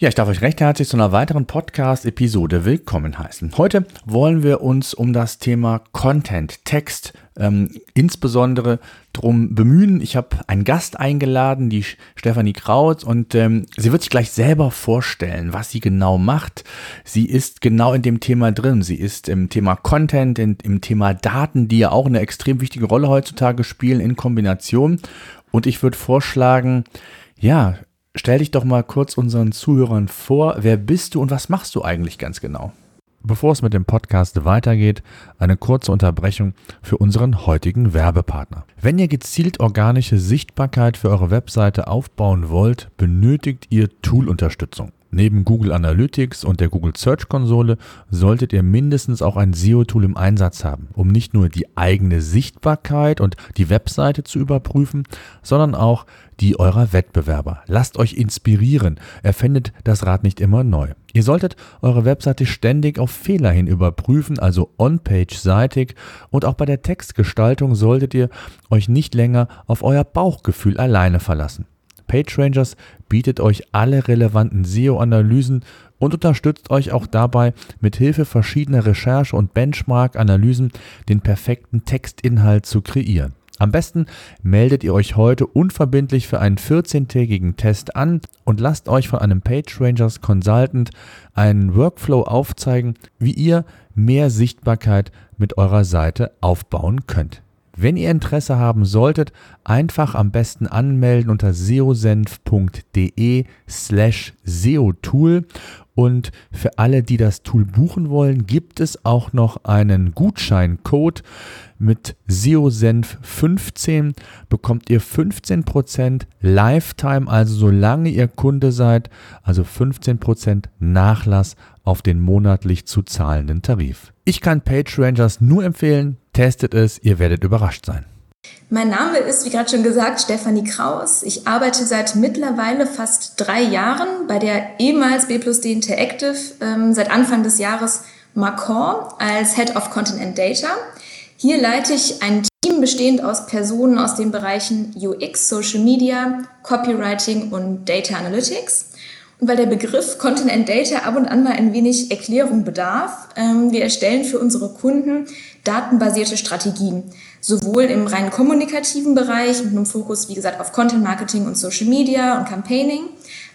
Ja, ich darf euch recht herzlich zu einer weiteren Podcast-Episode willkommen heißen. Heute wollen wir uns um das Thema Content, Text, ähm, insbesondere drum bemühen. Ich habe einen Gast eingeladen, die Stefanie Krautz, und ähm, sie wird sich gleich selber vorstellen, was sie genau macht. Sie ist genau in dem Thema drin. Sie ist im Thema Content, in, im Thema Daten, die ja auch eine extrem wichtige Rolle heutzutage spielen in Kombination. Und ich würde vorschlagen, ja, Stell dich doch mal kurz unseren Zuhörern vor. Wer bist du und was machst du eigentlich ganz genau? Bevor es mit dem Podcast weitergeht, eine kurze Unterbrechung für unseren heutigen Werbepartner. Wenn ihr gezielt organische Sichtbarkeit für eure Webseite aufbauen wollt, benötigt ihr Toolunterstützung. Neben Google Analytics und der Google Search Konsole solltet ihr mindestens auch ein SEO-Tool im Einsatz haben, um nicht nur die eigene Sichtbarkeit und die Webseite zu überprüfen, sondern auch die eurer Wettbewerber. Lasst euch inspirieren, erfindet das Rad nicht immer neu. Ihr solltet eure Webseite ständig auf Fehler hin überprüfen, also on-page-seitig und auch bei der Textgestaltung solltet ihr euch nicht länger auf euer Bauchgefühl alleine verlassen. PageRangers bietet euch alle relevanten SEO-Analysen und unterstützt euch auch dabei, mit Hilfe verschiedener Recherche- und Benchmark-Analysen den perfekten Textinhalt zu kreieren. Am besten meldet ihr euch heute unverbindlich für einen 14-tägigen Test an und lasst euch von einem PageRangers Consultant einen Workflow aufzeigen, wie ihr mehr Sichtbarkeit mit eurer Seite aufbauen könnt. Wenn ihr Interesse haben solltet, einfach am besten anmelden unter seosenf.de slash seotool. Und für alle, die das Tool buchen wollen, gibt es auch noch einen Gutscheincode mit SEOSenf15 bekommt ihr 15% Lifetime, also solange ihr Kunde seid, also 15% Nachlass auf den monatlich zu zahlenden Tarif. Ich kann PageRangers nur empfehlen, testet es, ihr werdet überrascht sein. Mein Name ist, wie gerade schon gesagt, Stefanie Kraus. Ich arbeite seit mittlerweile fast drei Jahren bei der ehemals B plus D Interactive, ähm, seit Anfang des Jahres Macron als Head of Content and Data. Hier leite ich ein Team bestehend aus Personen aus den Bereichen UX, Social Media, Copywriting und Data Analytics. Und weil der Begriff Content and Data ab und an mal ein wenig Erklärung bedarf, ähm, wir erstellen für unsere Kunden datenbasierte Strategien, sowohl im rein kommunikativen Bereich mit einem Fokus, wie gesagt, auf Content Marketing und Social Media und Campaigning,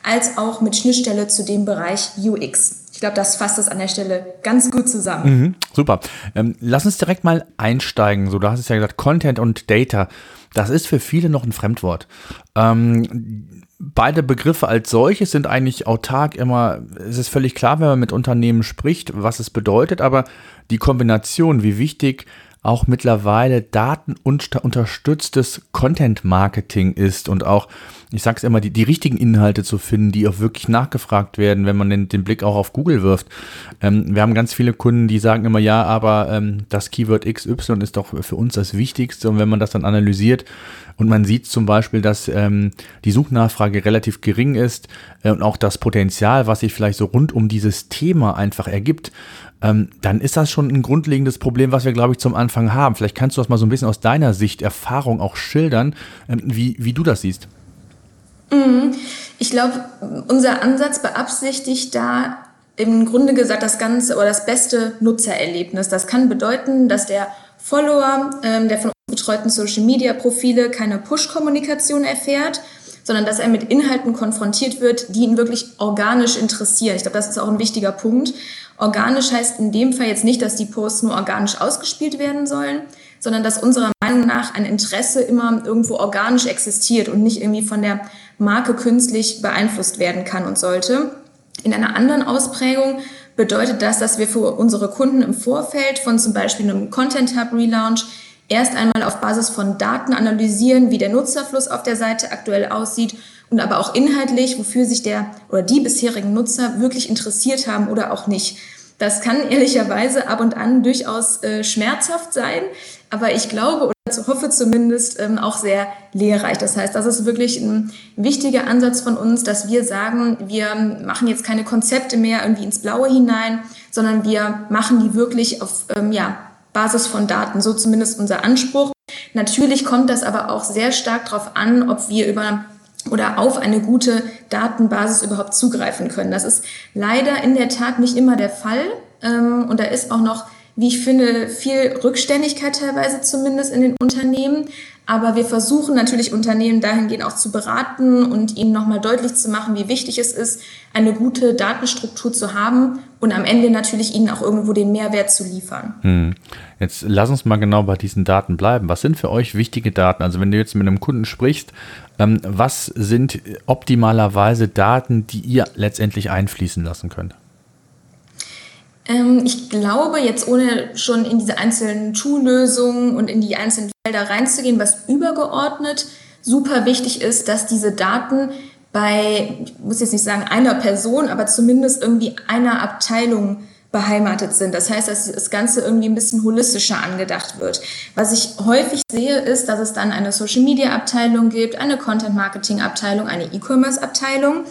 als auch mit Schnittstelle zu dem Bereich UX. Ich glaube, das fasst es an der Stelle ganz gut zusammen. Mhm, super. Ähm, lass uns direkt mal einsteigen. So, du hast es ja gesagt, Content und Data. Das ist für viele noch ein Fremdwort. Ähm, beide Begriffe als solches sind eigentlich autark immer, es ist völlig klar, wenn man mit Unternehmen spricht, was es bedeutet, aber die Kombination, wie wichtig auch mittlerweile datenunterstütztes Content-Marketing ist und auch, ich sage es immer, die, die richtigen Inhalte zu finden, die auch wirklich nachgefragt werden, wenn man den, den Blick auch auf Google wirft. Ähm, wir haben ganz viele Kunden, die sagen immer, ja, aber ähm, das Keyword XY ist doch für uns das Wichtigste und wenn man das dann analysiert und man sieht zum Beispiel, dass ähm, die Suchnachfrage relativ gering ist äh, und auch das Potenzial, was sich vielleicht so rund um dieses Thema einfach ergibt, ähm, dann ist das schon ein grundlegendes Problem, was wir, glaube ich, zum Anfang haben. Vielleicht kannst du das mal so ein bisschen aus deiner Sicht, Erfahrung auch schildern, ähm, wie, wie du das siehst. Mhm. Ich glaube, unser Ansatz beabsichtigt da im Grunde gesagt das ganze oder das beste Nutzererlebnis. Das kann bedeuten, dass der Follower ähm, der von uns betreuten Social Media Profile keine Push-Kommunikation erfährt, sondern dass er mit Inhalten konfrontiert wird, die ihn wirklich organisch interessieren. Ich glaube, das ist auch ein wichtiger Punkt. Organisch heißt in dem Fall jetzt nicht, dass die Posts nur organisch ausgespielt werden sollen, sondern dass unserer Meinung nach ein Interesse immer irgendwo organisch existiert und nicht irgendwie von der Marke künstlich beeinflusst werden kann und sollte. In einer anderen Ausprägung bedeutet das, dass wir für unsere Kunden im Vorfeld von zum Beispiel einem Content Hub Relaunch erst einmal auf Basis von Daten analysieren, wie der Nutzerfluss auf der Seite aktuell aussieht und aber auch inhaltlich, wofür sich der oder die bisherigen Nutzer wirklich interessiert haben oder auch nicht. Das kann ehrlicherweise ab und an durchaus äh, schmerzhaft sein, aber ich glaube oder hoffe zumindest ähm, auch sehr lehrreich. Das heißt, das ist wirklich ein wichtiger Ansatz von uns, dass wir sagen, wir machen jetzt keine Konzepte mehr irgendwie ins Blaue hinein, sondern wir machen die wirklich auf ähm, ja, Basis von Daten. So zumindest unser Anspruch. Natürlich kommt das aber auch sehr stark darauf an, ob wir über oder auf eine gute Datenbasis überhaupt zugreifen können. Das ist leider in der Tat nicht immer der Fall. Ähm, und da ist auch noch, wie ich finde, viel Rückständigkeit teilweise zumindest in den Unternehmen. Aber wir versuchen natürlich Unternehmen dahingehend auch zu beraten und ihnen nochmal deutlich zu machen, wie wichtig es ist, eine gute Datenstruktur zu haben und am Ende natürlich ihnen auch irgendwo den Mehrwert zu liefern. Hm. Jetzt lass uns mal genau bei diesen Daten bleiben. Was sind für euch wichtige Daten? Also wenn du jetzt mit einem Kunden sprichst, ähm, was sind optimalerweise Daten, die ihr letztendlich einfließen lassen könnt? Ähm, ich glaube, jetzt ohne schon in diese einzelnen Tool-Lösungen und in die einzelnen Felder reinzugehen, was übergeordnet super wichtig ist, dass diese Daten bei, ich muss jetzt nicht sagen einer Person, aber zumindest irgendwie einer Abteilung beheimatet sind. Das heißt, dass das Ganze irgendwie ein bisschen holistischer angedacht wird. Was ich häufig sehe, ist, dass es dann eine Social-Media-Abteilung gibt, eine Content-Marketing-Abteilung, eine E-Commerce-Abteilung.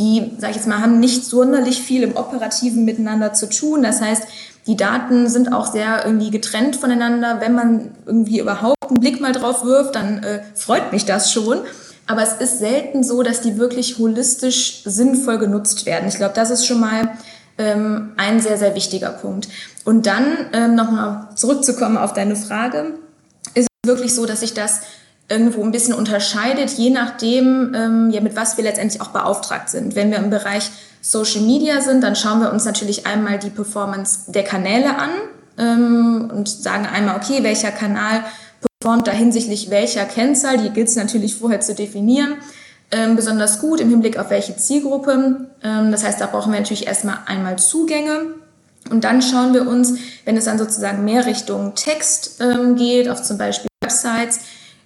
Die, sage ich jetzt mal, haben nicht sonderlich viel im Operativen miteinander zu tun. Das heißt, die Daten sind auch sehr irgendwie getrennt voneinander. Wenn man irgendwie überhaupt einen Blick mal drauf wirft, dann äh, freut mich das schon. Aber es ist selten so, dass die wirklich holistisch sinnvoll genutzt werden. Ich glaube, das ist schon mal ähm, ein sehr, sehr wichtiger Punkt. Und dann ähm, nochmal zurückzukommen auf deine Frage, ist es wirklich so, dass sich das irgendwo ein bisschen unterscheidet, je nachdem, ähm, ja, mit was wir letztendlich auch beauftragt sind. Wenn wir im Bereich Social Media sind, dann schauen wir uns natürlich einmal die Performance der Kanäle an ähm, und sagen einmal, okay, welcher Kanal performt da hinsichtlich welcher Kennzahl, die gilt es natürlich vorher zu definieren ähm, besonders gut im Hinblick auf welche Zielgruppe. Ähm, das heißt, da brauchen wir natürlich erstmal einmal Zugänge. Und dann schauen wir uns, wenn es dann sozusagen mehr Richtung Text ähm, geht, auf zum Beispiel Websites,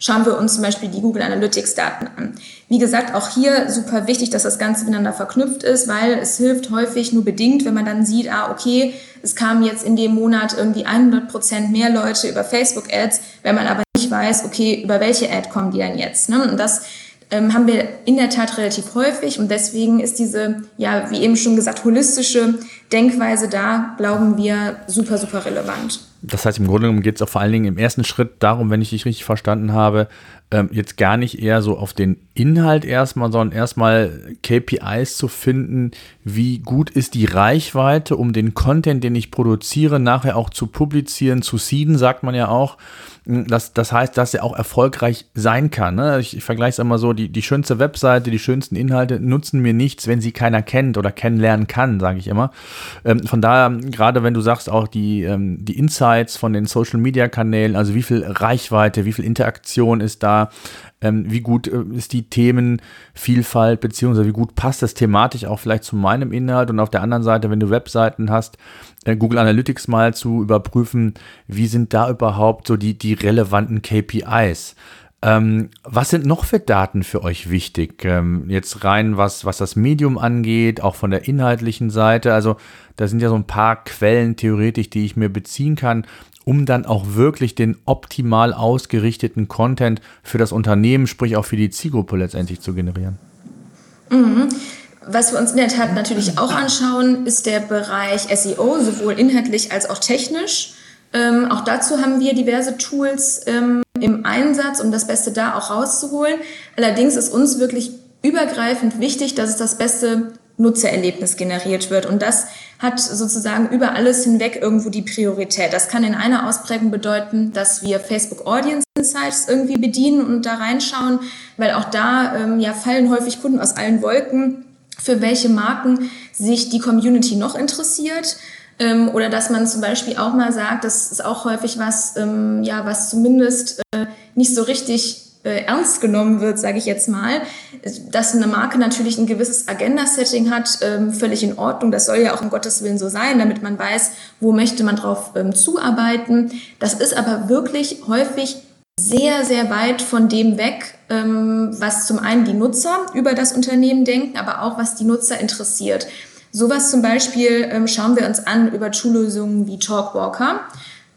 schauen wir uns zum Beispiel die Google Analytics Daten an. Wie gesagt, auch hier super wichtig, dass das Ganze miteinander verknüpft ist, weil es hilft häufig nur bedingt, wenn man dann sieht, ah, okay, es kamen jetzt in dem Monat irgendwie 100 Prozent mehr Leute über Facebook Ads, wenn man aber nicht weiß, okay, über welche Ad kommen die denn jetzt? Ne? Und das ähm, haben wir in der Tat relativ häufig und deswegen ist diese, ja, wie eben schon gesagt, holistische Denkweise da, glauben wir, super, super relevant. Das heißt, im Grunde genommen geht es auch vor allen Dingen im ersten Schritt darum, wenn ich dich richtig verstanden habe, ähm, jetzt gar nicht eher so auf den Inhalt erstmal, sondern erstmal KPIs zu finden, wie gut ist die Reichweite, um den Content, den ich produziere, nachher auch zu publizieren, zu seeden, sagt man ja auch. Das, das heißt, dass er auch erfolgreich sein kann. Ne? Ich, ich vergleiche es immer so, die, die schönste Webseite, die schönsten Inhalte nutzen mir nichts, wenn sie keiner kennt oder kennenlernen kann, sage ich immer. Ähm, von daher, gerade wenn du sagst, auch die, ähm, die Insights von den Social-Media-Kanälen, also wie viel Reichweite, wie viel Interaktion ist da, ähm, wie gut äh, ist die Themenvielfalt, beziehungsweise wie gut passt das thematisch auch vielleicht zu meinem Inhalt und auf der anderen Seite, wenn du Webseiten hast, äh, Google Analytics mal zu überprüfen, wie sind da überhaupt so die, die relevanten KPIs. Ähm, was sind noch für Daten für euch wichtig? Ähm, jetzt rein, was, was das Medium angeht, auch von der inhaltlichen Seite. Also da sind ja so ein paar Quellen theoretisch, die ich mir beziehen kann, um dann auch wirklich den optimal ausgerichteten Content für das Unternehmen, sprich auch für die Zielgruppe letztendlich zu generieren. Mhm. Was wir uns in der Tat natürlich auch anschauen, ist der Bereich SEO, sowohl inhaltlich als auch technisch. Ähm, auch dazu haben wir diverse Tools ähm, im Einsatz, um das Beste da auch rauszuholen. Allerdings ist uns wirklich übergreifend wichtig, dass es das beste Nutzererlebnis generiert wird. Und das hat sozusagen über alles hinweg irgendwo die Priorität. Das kann in einer Ausprägung bedeuten, dass wir Facebook Audience Insights irgendwie bedienen und da reinschauen, weil auch da ähm, ja fallen häufig Kunden aus allen Wolken, für welche Marken sich die Community noch interessiert. Ähm, oder dass man zum Beispiel auch mal sagt, das ist auch häufig was, ähm, ja, was zumindest äh, nicht so richtig äh, ernst genommen wird, sage ich jetzt mal. Dass eine Marke natürlich ein gewisses Agenda-Setting hat, ähm, völlig in Ordnung. Das soll ja auch um Gottes Willen so sein, damit man weiß, wo möchte man drauf ähm, zuarbeiten. Das ist aber wirklich häufig sehr, sehr weit von dem weg, ähm, was zum einen die Nutzer über das Unternehmen denken, aber auch was die Nutzer interessiert. Sowas zum Beispiel ähm, schauen wir uns an über Toollösungen wie Talkwalker.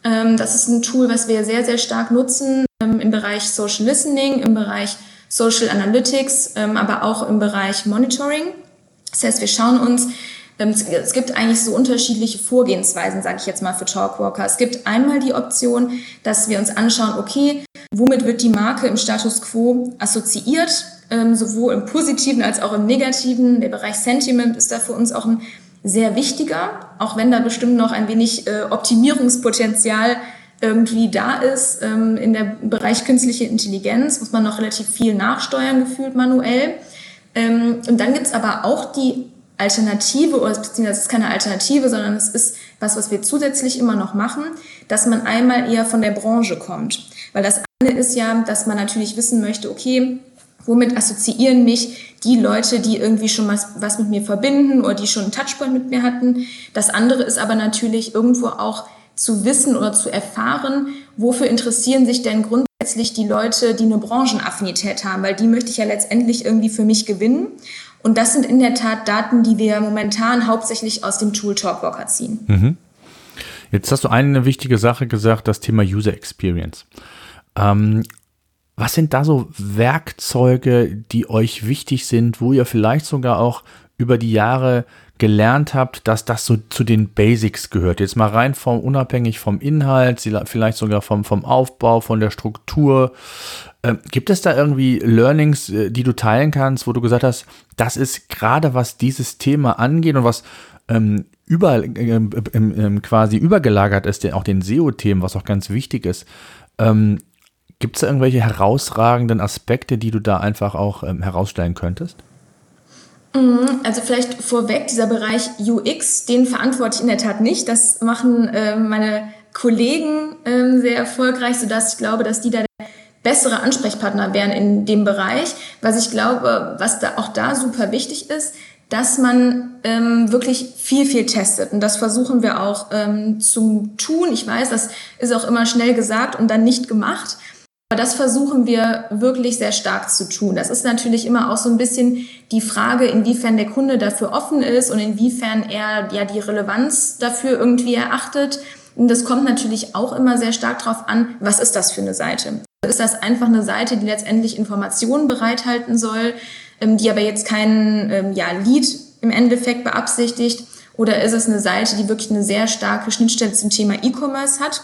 Ähm, das ist ein Tool, was wir sehr, sehr stark nutzen ähm, im Bereich Social Listening, im Bereich Social Analytics, ähm, aber auch im Bereich Monitoring. Das heißt, wir schauen uns, es gibt eigentlich so unterschiedliche Vorgehensweisen, sage ich jetzt mal, für Talkwalker. Es gibt einmal die Option, dass wir uns anschauen, okay, womit wird die Marke im Status quo assoziiert, sowohl im positiven als auch im negativen. Der Bereich Sentiment ist da für uns auch ein sehr wichtiger, auch wenn da bestimmt noch ein wenig äh, Optimierungspotenzial irgendwie da ist. Ähm, in der Bereich künstliche Intelligenz muss man noch relativ viel nachsteuern, gefühlt manuell. Ähm, und dann gibt's aber auch die Alternative, oder beziehungsweise es ist keine Alternative, sondern es ist was, was wir zusätzlich immer noch machen, dass man einmal eher von der Branche kommt. Weil das eine ist ja, dass man natürlich wissen möchte, okay, womit assoziieren mich die Leute, die irgendwie schon was, was mit mir verbinden oder die schon einen Touchpoint mit mir hatten. Das andere ist aber natürlich irgendwo auch zu wissen oder zu erfahren, wofür interessieren sich denn grundsätzlich die Leute, die eine Branchenaffinität haben, weil die möchte ich ja letztendlich irgendwie für mich gewinnen. Und das sind in der Tat Daten, die wir momentan hauptsächlich aus dem Tool Talkwalker ziehen. Mhm. Jetzt hast du eine wichtige Sache gesagt, das Thema User Experience. Ähm, was sind da so Werkzeuge, die euch wichtig sind, wo ihr vielleicht sogar auch über die Jahre gelernt habt, dass das so zu den Basics gehört. Jetzt mal rein vom unabhängig vom Inhalt, vielleicht sogar vom, vom Aufbau, von der Struktur. Ähm, gibt es da irgendwie Learnings, äh, die du teilen kannst, wo du gesagt hast, das ist gerade was dieses Thema angeht und was ähm, über, äh, äh, quasi übergelagert ist, auch den SEO-Themen, was auch ganz wichtig ist. Ähm, Gibt es da irgendwelche herausragenden Aspekte, die du da einfach auch ähm, herausstellen könntest? Mhm, also vielleicht vorweg, dieser Bereich UX, den verantworte ich in der Tat nicht. Das machen äh, meine Kollegen äh, sehr erfolgreich, sodass ich glaube, dass die da der bessere Ansprechpartner wären in dem Bereich. Was ich glaube, was da auch da super wichtig ist, dass man ähm, wirklich viel, viel testet. Und das versuchen wir auch ähm, zu tun. Ich weiß, das ist auch immer schnell gesagt und dann nicht gemacht. Das versuchen wir wirklich sehr stark zu tun. Das ist natürlich immer auch so ein bisschen die Frage, inwiefern der Kunde dafür offen ist und inwiefern er ja die Relevanz dafür irgendwie erachtet. Und das kommt natürlich auch immer sehr stark darauf an, was ist das für eine Seite? Ist das einfach eine Seite, die letztendlich Informationen bereithalten soll, ähm, die aber jetzt keinen ähm, ja, Lead im Endeffekt beabsichtigt? Oder ist es eine Seite, die wirklich eine sehr starke Schnittstelle zum Thema E-Commerce hat?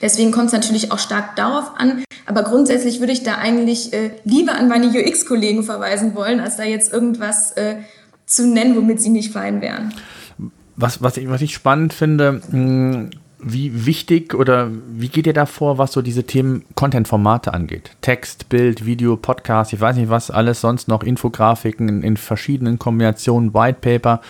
Deswegen kommt es natürlich auch stark darauf an. Aber grundsätzlich würde ich da eigentlich äh, lieber an meine UX-Kollegen verweisen wollen, als da jetzt irgendwas äh, zu nennen, womit sie nicht fein wären. Was, was, ich, was ich spannend finde, mh, hm, wie wichtig oder wie geht ihr da vor, was so diese Themen Content-Formate angeht? Text, Bild, Video, Podcast, ich weiß nicht was, alles sonst noch, Infografiken in, in verschiedenen Kombinationen, White Paper.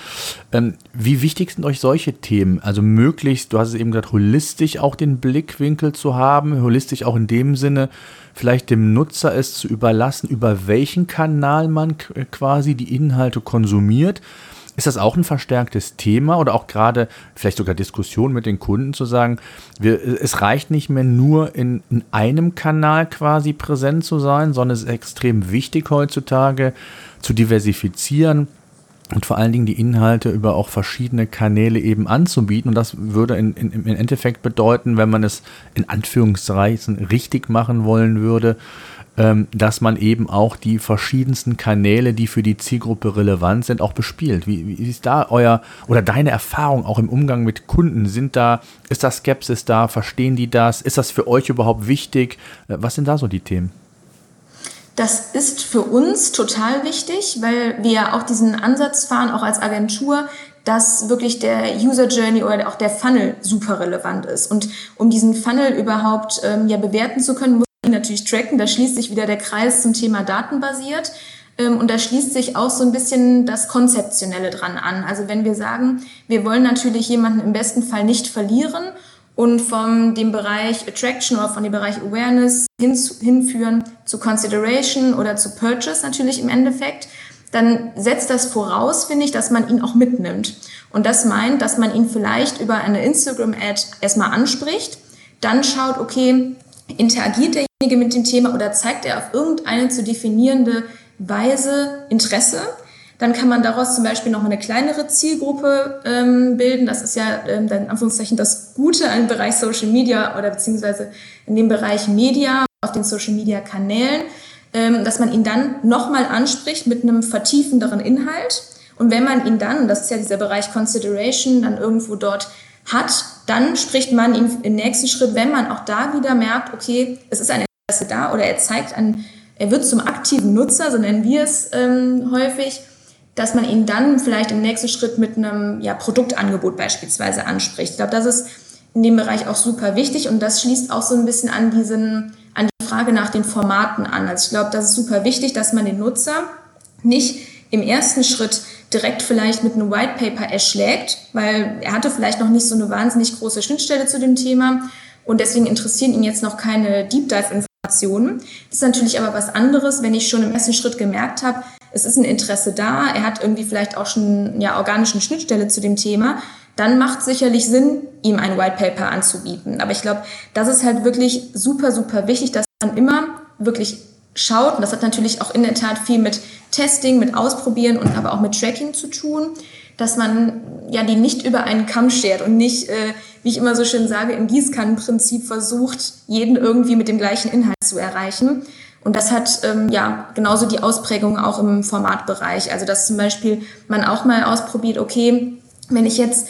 Ähm, wie wichtig sind euch solche Themen? Also möglichst, du hast es eben gesagt, holistisch auch den Blickwinkel zu haben, holistisch auch in dem Sinne, vielleicht dem Nutzer es zu überlassen, über welchen Kanal man quasi die Inhalte konsumiert ist das auch ein verstärktes Thema oder auch gerade vielleicht sogar Diskussion mit den Kunden zu sagen, wir, es reicht nicht mehr nur in, in einem Kanal quasi präsent zu sein, sondern es ist extrem wichtig heutzutage zu diversifizieren und vor allen Dingen die Inhalte über auch verschiedene Kanäle eben anzubieten. Und das würde in, in, im Endeffekt bedeuten, wenn man es in Anführungszeichen richtig machen wollen würde, dass man eben auch die verschiedensten Kanäle, die für die Zielgruppe relevant sind, auch bespielt. Wie, wie ist da euer oder deine Erfahrung auch im Umgang mit Kunden? Sind da, ist da Skepsis da? Verstehen die das? Ist das für euch überhaupt wichtig? Äh, was sind da so die Themen? Das ist für uns total wichtig, weil wir auch diesen Ansatz fahren, auch als Agentur, dass wirklich der User Journey oder auch der Funnel super relevant ist. Und um diesen Funnel überhaupt ähm, ja bewerten zu können, natürlich tracken. Da schließt sich wieder der Kreis zum Thema datenbasiert. Ähm, und da schließt sich auch so ein bisschen das Konzeptionelle dran an. Also wenn wir sagen, wir wollen natürlich jemanden im besten Fall nicht verlieren und von dem Bereich Attraction oder von dem Bereich Awareness hin, hinführen zu Consideration oder zu Purchase natürlich im Endeffekt, dann setzt das voraus, finde ich, dass man ihn auch mitnimmt. Und das meint, dass man ihn vielleicht über eine Instagram-Ad erstmal anspricht, dann schaut, okay, interagiert derjenige mit dem Thema oder zeigt er auf irgendeine zu definierende Weise Interesse, Dann kann man daraus zum Beispiel noch eine kleinere Zielgruppe ähm, bilden. Das ist ja ähm, dann in Anführungszeichen das Gute im Bereich Social Media oder beziehungsweise in dem Bereich Media auf den Social Media Kanälen, ähm, dass man ihn dann nochmal anspricht mit einem vertiefenderen Inhalt. Und wenn man ihn dann, das ist ja dieser Bereich Consideration, dann irgendwo dort hat, dann spricht man ihn im nächsten Schritt, wenn man auch da wieder merkt, okay, es ist ein Interesse da oder er zeigt an, er wird zum aktiven Nutzer, so nennen wir es ähm, häufig, dass man ihn dann vielleicht im nächsten Schritt mit einem ja, Produktangebot beispielsweise anspricht. Ich glaube, das ist in dem Bereich auch super wichtig und das schließt auch so ein bisschen an diesen, an die Frage nach den Formaten an. Also ich glaube, das ist super wichtig, dass man den Nutzer nicht im ersten Schritt direkt vielleicht mit einem White Paper erschlägt, weil er hatte vielleicht noch nicht so eine wahnsinnig große Schnittstelle zu dem Thema und deswegen interessieren ihn jetzt noch keine Deep Dive Informationen. Das ist natürlich aber was anderes, wenn ich schon im ersten Schritt gemerkt habe, es ist ein Interesse da, er hat irgendwie vielleicht auch schon ja organischen Schnittstelle zu dem Thema, dann macht sicherlich Sinn, ihm ein White Paper anzubieten. Aber ich glaube, das ist halt wirklich super, super wichtig, dass man immer wirklich schaut, und das hat natürlich auch in der Tat viel mit Testing, mit Ausprobieren und aber auch mit Tracking zu tun, dass man ja die nicht über einen Kamm schert und nicht, äh, wie ich immer so schön sage, im Gießkannenprinzip versucht, jeden irgendwie mit dem gleichen Inhalt zu erreichen. Und das hat ähm, ja genauso die Ausprägung auch im Formatbereich. Also dass zum Beispiel man auch mal ausprobiert, okay, wenn ich jetzt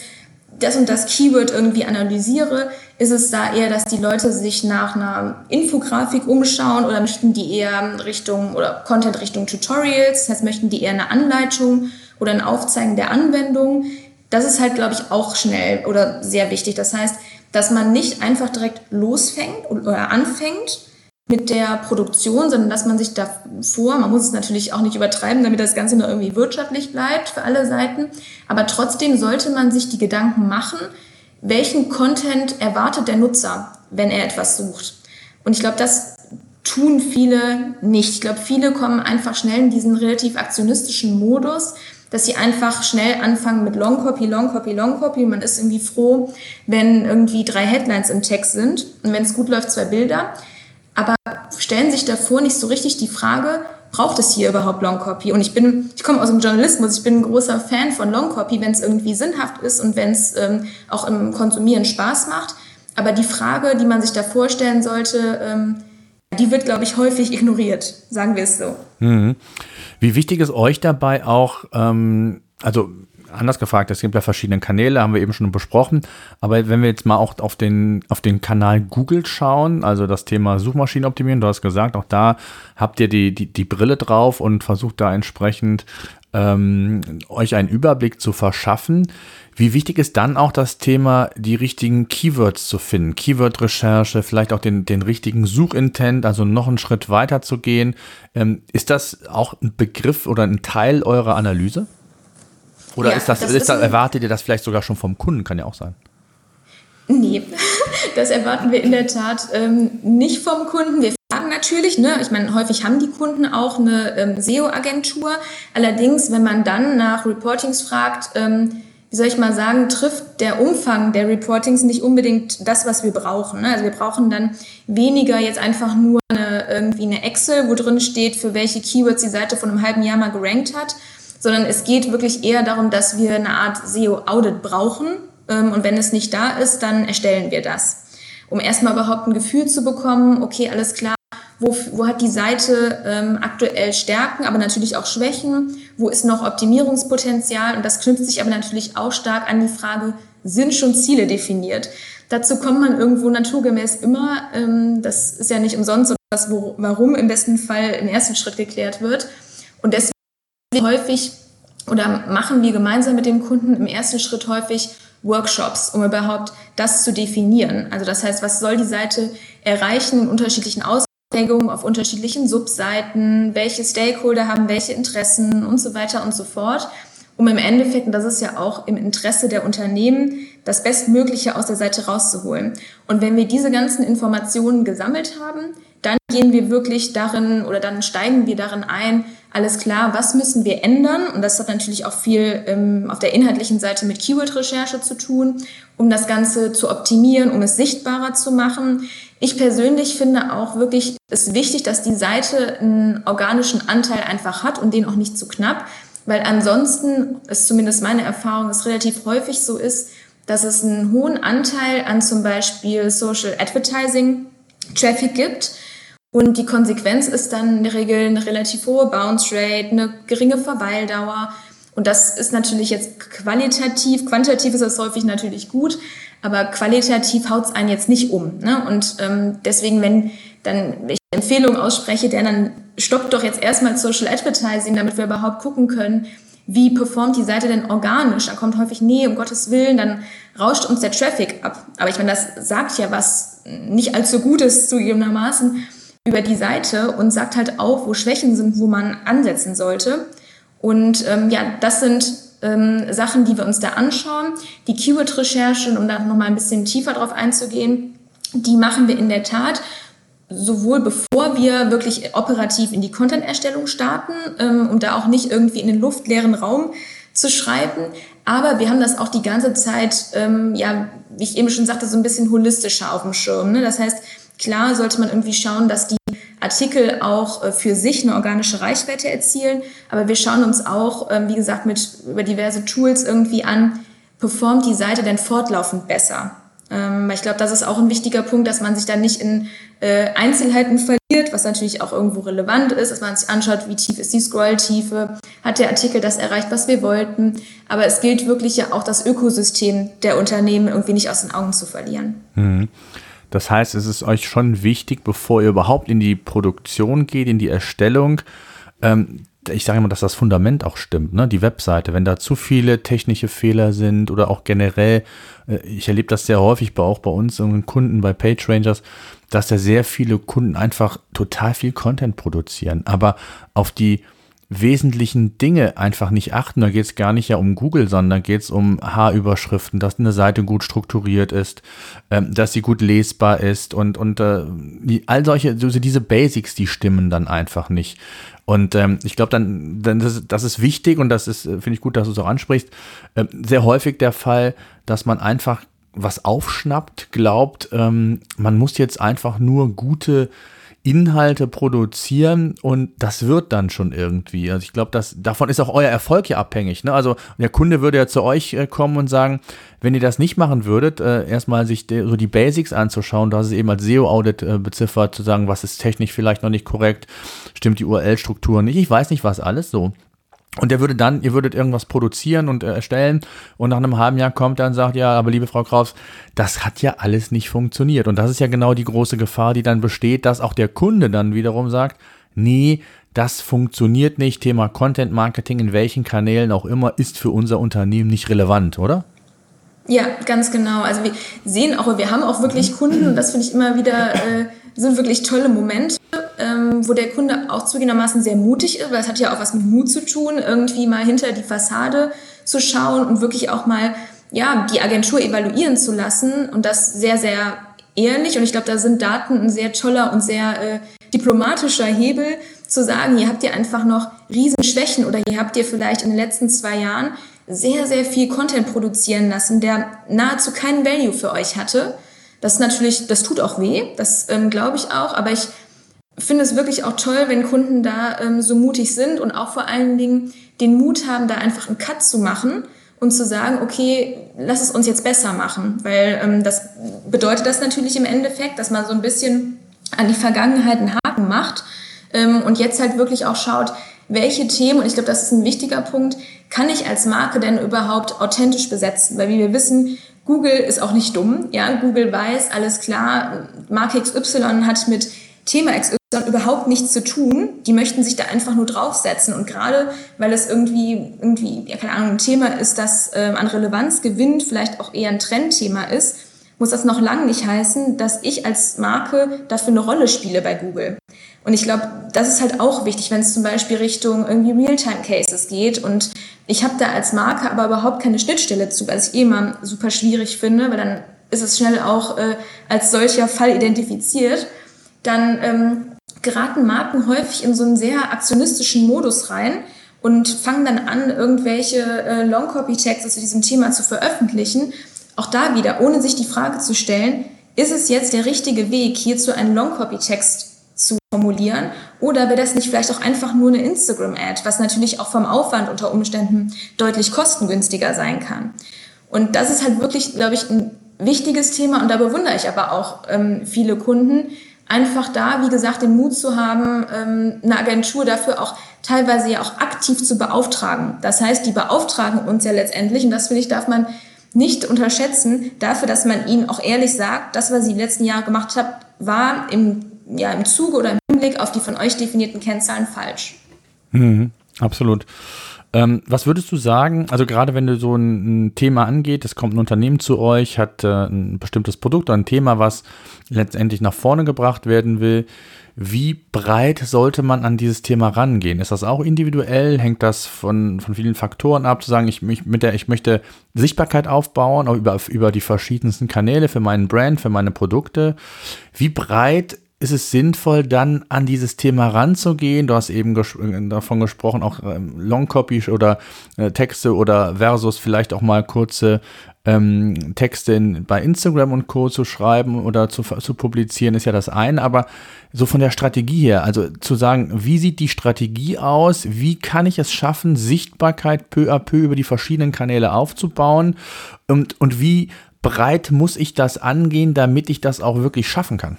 das und das Keyword irgendwie analysiere, ist es da eher, dass die Leute sich nach einer Infografik umschauen oder möchten die eher Richtung oder Content Richtung Tutorials, das heißt, möchten die eher eine Anleitung oder ein Aufzeigen der Anwendung. Das ist halt, glaube ich, auch schnell oder sehr wichtig. Das heißt, dass man nicht einfach direkt losfängt oder anfängt mit der Produktion, sondern dass man sich davor, man muss es natürlich auch nicht übertreiben, damit das Ganze nur irgendwie wirtschaftlich bleibt für alle Seiten, aber trotzdem sollte man sich die Gedanken machen, welchen Content erwartet der Nutzer, wenn er etwas sucht. Und ich glaube, das tun viele nicht. Ich glaube, viele kommen einfach schnell in diesen relativ aktionistischen Modus, dass sie einfach schnell anfangen mit Long Copy, Long Copy, Long Copy. Man ist irgendwie froh, wenn irgendwie drei Headlines im Text sind und wenn es gut läuft, zwei Bilder aber stellen sich davor nicht so richtig die Frage, braucht es hier überhaupt Long Copy? Und ich bin, ich komme aus dem Journalismus, ich bin ein großer Fan von Long Copy, wenn es irgendwie sinnhaft ist und wenn es ähm, auch im Konsumieren Spaß macht. Aber die Frage, die man sich da vorstellen sollte, ähm, die wird, glaube ich, häufig ignoriert, sagen wir es so. Mhm. Wie wichtig ist euch dabei auch, ähm, also anders gefragt, es gibt ja verschiedene Kanäle, haben wir eben schon besprochen. Aber wenn wir jetzt mal auch auf den, auf den Kanal Google schauen, also das Thema Suchmaschinenoptimierung, du hast gesagt, auch da habt ihr die, die, die Brille drauf und versucht da entsprechend ähm, euch einen Überblick zu verschaffen. Wie wichtig ist dann auch das Thema, die richtigen Keywords zu finden? Keyword-Recherche, vielleicht auch den, den richtigen Suchintent, also noch einen Schritt weiter zu gehen. Ähm, ist das auch ein Begriff oder ein Teil eurer Analyse? Oder ja, ist das, das ist das, erwartet ihr das vielleicht sogar schon vom Kunden? Kann ja auch sein. Nee, das erwarten wir in der Tat ähm, nicht vom Kunden. Wir fragen natürlich, ne, ich meine, häufig haben die Kunden auch eine ähm, SEO-Agentur. Allerdings, wenn man dann nach Reportings fragt, ähm, wie soll ich mal sagen, trifft der Umfang der Reportings nicht unbedingt das, was wir brauchen. Ne? Also wir brauchen dann weniger jetzt einfach nur eine, irgendwie eine Excel, wo drin steht, für welche Keywords die Seite von einem halben Jahr mal gerankt hat, sondern es geht wirklich eher darum, dass wir eine Art SEO-Audit brauchen. Ähm, und wenn es nicht da ist, dann erstellen wir das. Um erstmal überhaupt ein Gefühl zu bekommen, okay, alles klar, wo, wo hat die Seite ähm, aktuell Stärken, aber natürlich auch Schwächen, wo ist noch Optimierungspotenzial und das knüpft sich aber natürlich auch stark an die Frage, sind schon Ziele definiert? Dazu kommt man irgendwo naturgemäß immer, ähm, das ist ja nicht umsonst, was, wo, warum im besten Fall im ersten Schritt geklärt wird. Und deswegen häufig oder machen wir gemeinsam mit dem Kunden im ersten Schritt häufig Workshops, um überhaupt das zu definieren. Also das heißt, was soll die Seite erreichen in unterschiedlichen Ausprägungen auf unterschiedlichen Subseiten, welche Stakeholder haben welche Interessen und so weiter und so fort, um im Endeffekt, und das ist ja auch im Interesse der Unternehmen, das Bestmögliche aus der Seite rauszuholen. Und wenn wir diese ganzen Informationen gesammelt haben, dann gehen wir wirklich darin oder dann steigen wir darin ein, alles klar, was müssen wir ändern? Und das hat natürlich auch viel ähm, auf der inhaltlichen Seite mit Keyword-Recherche zu tun, um das Ganze zu optimieren, um es sichtbarer zu machen. Ich persönlich finde auch wirklich, es ist wichtig, dass die Seite einen organischen Anteil einfach hat und den auch nicht zu knapp. weil ansonsten ist zumindest meine Erfahrung, es relativ häufig so ist, dass es einen hohen Anteil an zum Beispiel Social Advertising Traffic gibt. Und die Konsequenz ist dann in der Regel eine relativ hohe Bounce Rate, eine geringe Verweildauer. Und das ist natürlich jetzt qualitativ, quantitativ ist das häufig natürlich gut, aber qualitativ haut es einen jetzt nicht um. Ne? Und ähm, deswegen, wenn dann ich Empfehlungen ausspreche, der dann stoppt doch jetzt erstmal Social Advertising, damit wir überhaupt gucken können, wie performt die Seite denn organisch? Da kommt häufig, nee, um Gottes Willen, dann rauscht uns der Traffic ab. Aber ich meine, das sagt ja was nicht allzu Gutes zugegebenermaßen über die Seite und sagt halt auch, wo Schwächen sind, wo man ansetzen sollte. Und ähm, ja, das sind ähm, Sachen, die wir uns da anschauen. Die Keyword-Recherche, um da nochmal ein bisschen tiefer drauf einzugehen, die machen wir in der Tat sowohl bevor wir wirklich operativ in die Content-Erstellung starten, ähm, um da auch nicht irgendwie in den luftleeren Raum zu schreiben. Aber wir haben das auch die ganze Zeit, ähm, ja, wie ich eben schon sagte, so ein bisschen holistischer auf dem Schirm. Ne? Das heißt, klar sollte man irgendwie schauen, dass die Artikel auch äh, für sich eine organische Reichweite erzielen. Aber wir schauen uns auch, ähm, wie gesagt, mit über diverse Tools irgendwie an, performt die Seite denn fortlaufend besser? Ähm, ich glaube, das ist auch ein wichtiger Punkt, dass man sich da nicht in äh, Einzelheiten verliert, was natürlich auch irgendwo relevant ist, dass man sich anschaut, wie tief ist die Scrolltiefe, hat der Artikel das erreicht, was wir wollten. Aber es gilt wirklich ja auch das Ökosystem der Unternehmen irgendwie nicht aus den Augen zu verlieren. Mhm. Das heißt, es ist euch schon wichtig, bevor ihr überhaupt in die Produktion geht, in die Erstellung, ähm, ich sage immer, dass das Fundament auch stimmt, ne? Die Webseite, wenn da zu viele technische Fehler sind oder auch generell, äh, ich erlebe das sehr häufig auch bei uns und Kunden bei PageRangers, dass da sehr viele Kunden einfach total viel Content produzieren, aber auf die wesentlichen Dinge einfach nicht achten. Da geht es gar nicht ja um Google, sondern geht es um H-Überschriften, dass eine Seite gut strukturiert ist, ähm, dass sie gut lesbar ist und, und äh, all solche, also diese Basics, die stimmen dann einfach nicht. Und ähm, ich glaube, dann, dann das, das, ist wichtig und das ist, äh, finde ich gut, dass du es auch ansprichst, äh, sehr häufig der Fall, dass man einfach was aufschnappt, glaubt, ähm, man muss jetzt einfach nur gute Inhalte produzieren und das wird dann schon irgendwie. Also ich glaube, dass davon ist auch euer Erfolg ja abhängig. Ne? Also der Kunde würde ja zu euch äh, kommen und sagen, wenn ihr das nicht machen würdet, äh, erstmal sich de, so die Basics anzuschauen, da ist es eben als SEO-Audit äh, beziffert, zu sagen, was ist technisch vielleicht noch nicht korrekt, stimmt die URL-Struktur nicht, ich weiß nicht was alles so. Und der würde dann, ihr würdet irgendwas produzieren und äh, erstellen und nach einem halben Jahr kommt er und sagt, ja, aber liebe Frau Kraus, das hat ja alles nicht funktioniert. Und das ist ja genau die große Gefahr, die dann besteht, dass auch der Kunde dann wiederum sagt, nee, das funktioniert nicht. Thema Content Marketing in welchen Kanälen auch immer ist für unser Unternehmen nicht relevant, oder? Ja, ganz genau. Also wir sehen auch, wir haben auch wirklich Kunden und das finde ich immer wieder, äh, sind wirklich tolle Momente, ähm, wo der Kunde auch zugegebenermaßen sehr mutig ist, weil es hat ja auch was mit Mut zu tun, irgendwie mal hinter die Fassade zu schauen und wirklich auch mal ja, die Agentur evaluieren zu lassen und das sehr, sehr ehrlich. Und ich glaube, da sind Daten ein sehr toller und sehr äh, diplomatischer Hebel, zu sagen, hier habt ihr einfach noch Riesenschwächen oder hier habt ihr vielleicht in den letzten zwei Jahren sehr, sehr viel Content produzieren lassen, der nahezu keinen Value für euch hatte. Das ist natürlich, das tut auch weh, das ähm, glaube ich auch, aber ich finde es wirklich auch toll, wenn Kunden da ähm, so mutig sind und auch vor allen Dingen den Mut haben, da einfach einen Cut zu machen und zu sagen, okay, lass es uns jetzt besser machen, weil ähm, das bedeutet das natürlich im Endeffekt, dass man so ein bisschen an die Vergangenheit einen Haken macht ähm, und jetzt halt wirklich auch schaut, welche Themen, und ich glaube, das ist ein wichtiger Punkt, kann ich als Marke denn überhaupt authentisch besetzen? Weil wie wir wissen, Google ist auch nicht dumm. Ja, Google weiß, alles klar, Marke XY hat mit Thema XY überhaupt nichts zu tun. Die möchten sich da einfach nur draufsetzen. Und gerade weil es irgendwie, irgendwie, ja, keine Ahnung, ein Thema ist, das äh, an Relevanz gewinnt, vielleicht auch eher ein Trendthema ist, muss das noch lange nicht heißen, dass ich als Marke dafür eine Rolle spiele bei Google. Und ich glaube, das ist halt auch wichtig, wenn es zum Beispiel Richtung irgendwie Realtime-Cases geht. Und ich habe da als Marke aber überhaupt keine Schnittstelle zu, was ich eh immer super schwierig finde, weil dann ist es schnell auch äh, als solcher Fall identifiziert. Dann ähm, geraten Marken häufig in so einen sehr aktionistischen Modus rein und fangen dann an, irgendwelche äh, Long-Copy-Texte zu diesem Thema zu veröffentlichen. Auch da wieder, ohne sich die Frage zu stellen, ist es jetzt der richtige Weg, hierzu einen Long-Copy-Text zu formulieren? Oder wäre das nicht vielleicht auch einfach nur eine Instagram-Ad, was natürlich auch vom Aufwand unter Umständen deutlich kostengünstiger sein kann. Und das ist halt wirklich, glaube ich, ein wichtiges Thema und da bewundere ich aber auch ähm, viele Kunden, einfach da, wie gesagt, den Mut zu haben, ähm, eine Agentur dafür auch teilweise ja auch aktiv zu beauftragen. Das heißt, die beauftragen uns ja letztendlich und das finde ich, darf man nicht unterschätzen, dafür, dass man ihnen auch ehrlich sagt, das, was sie die letzten Jahre gemacht hat, war im, ja, im Zuge oder im Hinblick auf die von euch definierten Kennzahlen falsch. Mhm, absolut. Ähm, was würdest du sagen, also gerade wenn du so ein, ein, Thema angeht, es kommt ein Unternehmen zu euch, hat äh, ein bestimmtes Produkt oder ein Thema, was letztendlich nach vorne gebracht werden will, wie breit sollte man an dieses Thema rangehen? Ist das auch individuell? Hängt das von, von vielen Faktoren ab, zu sagen, ich, mich, mit der, ich möchte Sichtbarkeit aufbauen, auch über, über die verschiedensten Kanäle für meinen Brand, für meine Produkte? Wie breit ist es sinnvoll, dann an dieses Thema ranzugehen? Du hast eben ges äh, davon gesprochen, auch ähm, Longcopy oder äh, Texte oder versus vielleicht auch mal kurze ähm, Texte in, bei Instagram und Co. zu schreiben oder zu, zu publizieren, ist ja das eine. Aber so von der Strategie her, also zu sagen, wie sieht die Strategie aus? Wie kann ich es schaffen, Sichtbarkeit peu à peu über die verschiedenen Kanäle aufzubauen? Und, und wie breit muss ich das angehen, damit ich das auch wirklich schaffen kann?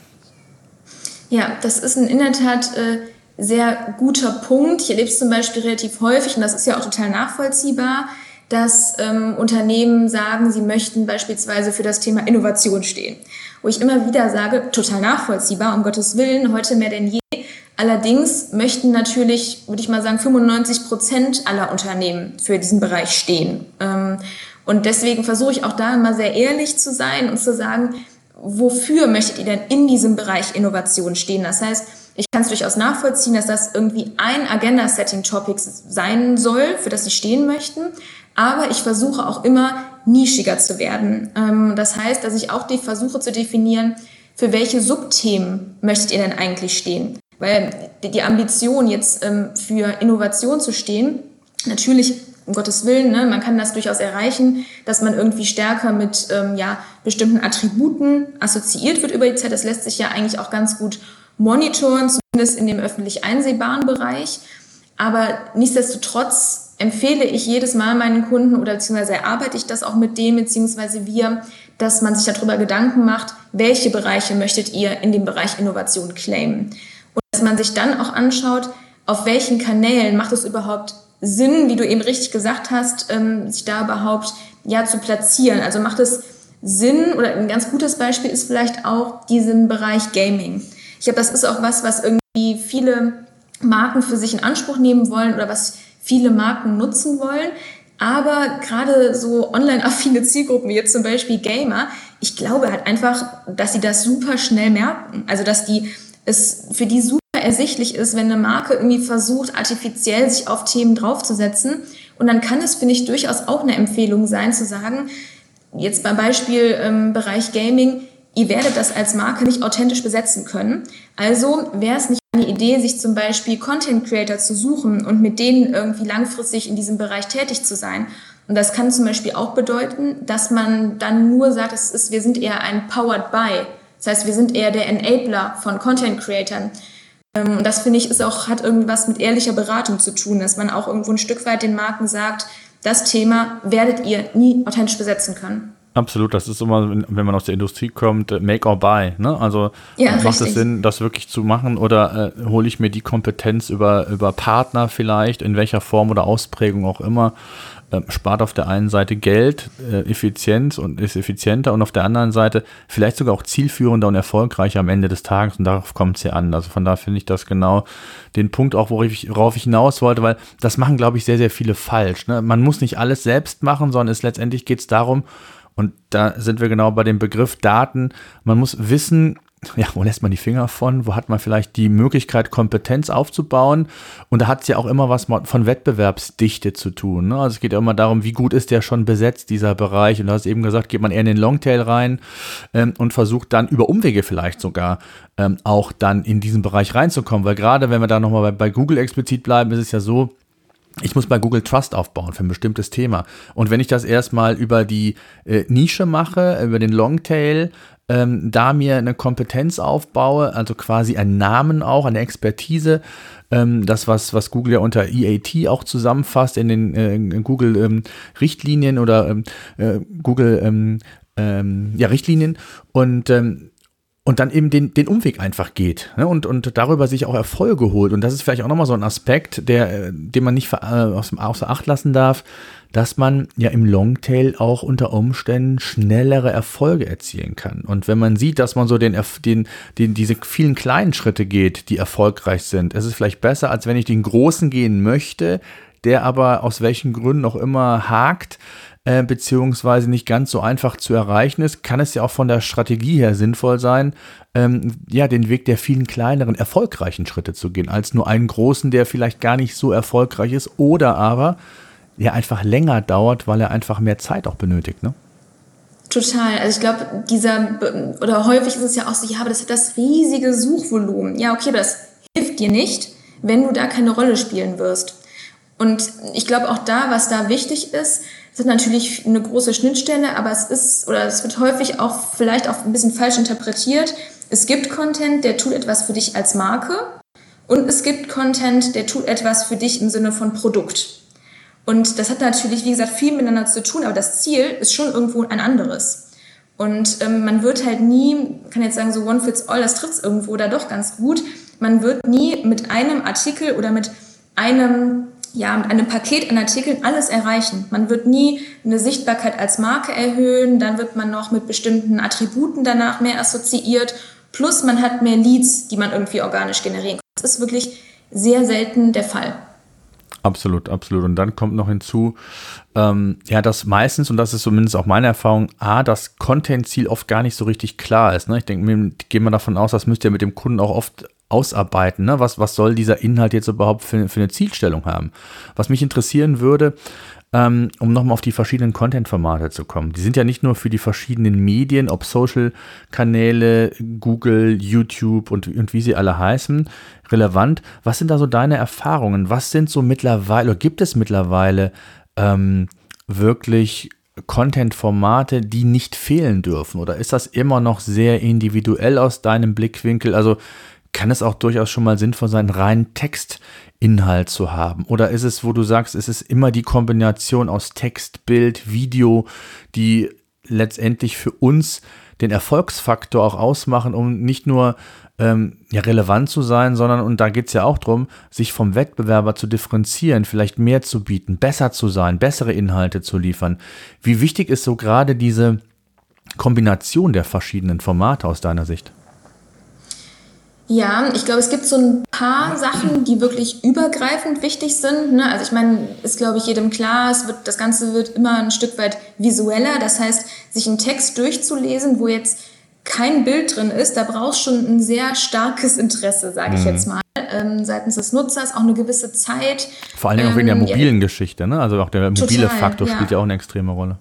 Ja, das ist ein in der Tat äh, sehr guter Punkt. Ich erlebe es zum Beispiel relativ häufig und das ist ja auch total nachvollziehbar, dass ähm, Unternehmen sagen, sie möchten beispielsweise für das Thema Innovation stehen. Wo ich immer wieder sage, total nachvollziehbar, um Gottes Willen, heute mehr denn je. Allerdings möchten natürlich, würde ich mal sagen, 95 Prozent aller Unternehmen für diesen Bereich stehen. Ähm, und deswegen versuche ich auch da immer sehr ehrlich zu sein und zu sagen, wofür möchtet ihr denn in diesem Bereich Innovation stehen? Das heißt, ich kann es durchaus nachvollziehen, dass das irgendwie ein Agenda-Setting-Topic sein soll, für das sie stehen möchten. Aber ich versuche auch immer nischiger zu werden. Ähm, das heißt, dass ich auch die versuche zu definieren, für welche Subthemen möchtet ihr denn eigentlich stehen? Weil die Ambition jetzt ähm, für Innovation zu stehen, natürlich um Gottes Willen, ne, man kann das durchaus erreichen, dass man irgendwie stärker mit ähm, ja, bestimmten Attributen assoziiert wird über die Zeit. Das lässt sich ja eigentlich auch ganz gut monitoren, zumindest in dem öffentlich einsehbaren Bereich. Aber nichtsdestotrotz empfehle ich jedes Mal meinen Kunden oder beziehungsweise erarbeite ich das auch mit denen, beziehungsweise wir, dass man sich darüber Gedanken macht, welche Bereiche möchtet ihr in dem Bereich Innovation claimen. Und dass man sich dann auch anschaut, auf welchen Kanälen macht es überhaupt Sinn, wie du eben richtig gesagt hast, ähm, sich da überhaupt ja zu platzieren. Also macht es Sinn oder ein ganz gutes Beispiel ist vielleicht auch diesen Bereich Gaming. Ich glaube, das ist auch was, was irgendwie viele Marken für sich in Anspruch nehmen wollen oder was viele Marken nutzen wollen. Aber gerade so online-affine Zielgruppen, wie jetzt zum Beispiel Gamer, ich glaube halt einfach, dass sie das super schnell merken. Also, dass die es für die super ersichtlich ist, wenn eine Marke irgendwie versucht, artifiziell sich auf Themen draufzusetzen. Und dann kann es, finde ich, durchaus auch eine Empfehlung sein, zu sagen, jetzt beim Beispiel im Bereich Gaming, ihr werdet das als Marke nicht authentisch besetzen können. Also wäre es nicht eine Idee, sich zum Beispiel Content Creator zu suchen und mit denen irgendwie langfristig in diesem Bereich tätig zu sein. Und das kann zum Beispiel auch bedeuten, dass man dann nur sagt, es ist, wir sind eher ein Powered by. Das heißt, wir sind eher der Enabler von Content Creatern. Ähm, und das finde ich ist auch, hat irgendwas mit ehrlicher Beratung zu tun, dass man auch irgendwo ein Stück weit den Marken sagt, das Thema werdet ihr nie authentisch besetzen können. Absolut, das ist immer, wenn man aus der Industrie kommt, äh, make or buy. Ne? Also ja, macht richtig. es Sinn, das wirklich zu machen oder äh, hole ich mir die Kompetenz über, über Partner vielleicht, in welcher Form oder Ausprägung auch immer, äh, spart auf der einen Seite Geld, äh, Effizienz und ist effizienter und auf der anderen Seite vielleicht sogar auch zielführender und erfolgreicher am Ende des Tages und darauf kommt es ja an. Also von da finde ich das genau den Punkt auch, worauf ich, worauf ich hinaus wollte, weil das machen, glaube ich, sehr, sehr viele falsch. Ne? Man muss nicht alles selbst machen, sondern es letztendlich geht es darum, und da sind wir genau bei dem Begriff Daten. Man muss wissen, ja, wo lässt man die Finger von? Wo hat man vielleicht die Möglichkeit, Kompetenz aufzubauen? Und da hat es ja auch immer was von Wettbewerbsdichte zu tun. Ne? Also es geht ja immer darum, wie gut ist der schon besetzt, dieser Bereich. Und du hast eben gesagt, geht man eher in den Longtail rein ähm, und versucht dann über Umwege vielleicht sogar ähm, auch dann in diesen Bereich reinzukommen. Weil gerade wenn wir da nochmal bei, bei Google explizit bleiben, ist es ja so, ich muss bei Google Trust aufbauen für ein bestimmtes Thema. Und wenn ich das erstmal über die äh, Nische mache, über den Longtail, ähm, da mir eine Kompetenz aufbaue, also quasi einen Namen auch, eine Expertise, ähm, das, was, was Google ja unter EAT auch zusammenfasst in den äh, Google ähm, Richtlinien oder ähm, äh, Google ähm, ähm, ja, Richtlinien und und dann eben den, den Umweg einfach geht ne? und, und darüber sich auch Erfolge holt. Und das ist vielleicht auch nochmal so ein Aspekt, der, äh, den man nicht äh, aus dem, außer Acht lassen darf, dass man ja im Longtail auch unter Umständen schnellere Erfolge erzielen kann. Und wenn man sieht, dass man so den, den, den, diese vielen kleinen Schritte geht, die erfolgreich sind, ist es vielleicht besser, als wenn ich den großen gehen möchte, der aber aus welchen Gründen auch immer hakt, äh, beziehungsweise nicht ganz so einfach zu erreichen ist, kann es ja auch von der Strategie her sinnvoll sein, ähm, ja, den Weg der vielen kleineren, erfolgreichen Schritte zu gehen, als nur einen großen, der vielleicht gar nicht so erfolgreich ist oder aber der einfach länger dauert, weil er einfach mehr Zeit auch benötigt, ne? Total. Also ich glaube, dieser, oder häufig ist es ja auch so, ja, aber das hat das riesige Suchvolumen. Ja, okay, aber das hilft dir nicht, wenn du da keine Rolle spielen wirst. Und ich glaube auch da, was da wichtig ist, ist natürlich eine große Schnittstelle, aber es ist, oder es wird häufig auch vielleicht auch ein bisschen falsch interpretiert. Es gibt Content, der tut etwas für dich als Marke und es gibt Content, der tut etwas für dich im Sinne von Produkt. Und das hat natürlich, wie gesagt, viel miteinander zu tun, aber das Ziel ist schon irgendwo ein anderes. Und ähm, man wird halt nie, kann jetzt sagen, so one fits all, das trifft irgendwo da doch ganz gut. Man wird nie mit einem Artikel oder mit einem ja, mit einem Paket an Artikeln alles erreichen. Man wird nie eine Sichtbarkeit als Marke erhöhen, dann wird man noch mit bestimmten Attributen danach mehr assoziiert, plus man hat mehr Leads, die man irgendwie organisch generieren kann. Das ist wirklich sehr selten der Fall. Absolut, absolut. Und dann kommt noch hinzu, ähm, ja, dass meistens, und das ist zumindest auch meine Erfahrung, A, das Content-Ziel oft gar nicht so richtig klar ist. Ne? Ich denke, gehe mal davon aus, das müsst ihr mit dem Kunden auch oft ausarbeiten. Ne? Was, was soll dieser Inhalt jetzt überhaupt für, für eine Zielstellung haben? Was mich interessieren würde, ähm, um nochmal auf die verschiedenen Content-Formate zu kommen. Die sind ja nicht nur für die verschiedenen Medien, ob Social-Kanäle, Google, YouTube und, und wie sie alle heißen, relevant. Was sind da so deine Erfahrungen? Was sind so mittlerweile, oder gibt es mittlerweile ähm, wirklich Content-Formate, die nicht fehlen dürfen? Oder ist das immer noch sehr individuell aus deinem Blickwinkel? Also kann es auch durchaus schon mal sinnvoll sein, rein Textinhalt zu haben? Oder ist es, wo du sagst, es ist immer die Kombination aus Text, Bild, Video, die letztendlich für uns den Erfolgsfaktor auch ausmachen, um nicht nur ähm, ja, relevant zu sein, sondern, und da geht es ja auch darum, sich vom Wettbewerber zu differenzieren, vielleicht mehr zu bieten, besser zu sein, bessere Inhalte zu liefern. Wie wichtig ist so gerade diese Kombination der verschiedenen Formate aus deiner Sicht? Ja, ich glaube, es gibt so ein paar Sachen, die wirklich übergreifend wichtig sind. Ne? Also ich meine, ist glaube ich jedem klar, es wird, das Ganze wird immer ein Stück weit visueller. Das heißt, sich einen Text durchzulesen, wo jetzt kein Bild drin ist, da brauchst schon ein sehr starkes Interesse, sage ich mhm. jetzt mal, ähm, seitens des Nutzers, auch eine gewisse Zeit. Vor allen Dingen auch wegen der ähm, mobilen ja, Geschichte, ne? Also auch der mobile total, Faktor spielt ja auch eine extreme Rolle.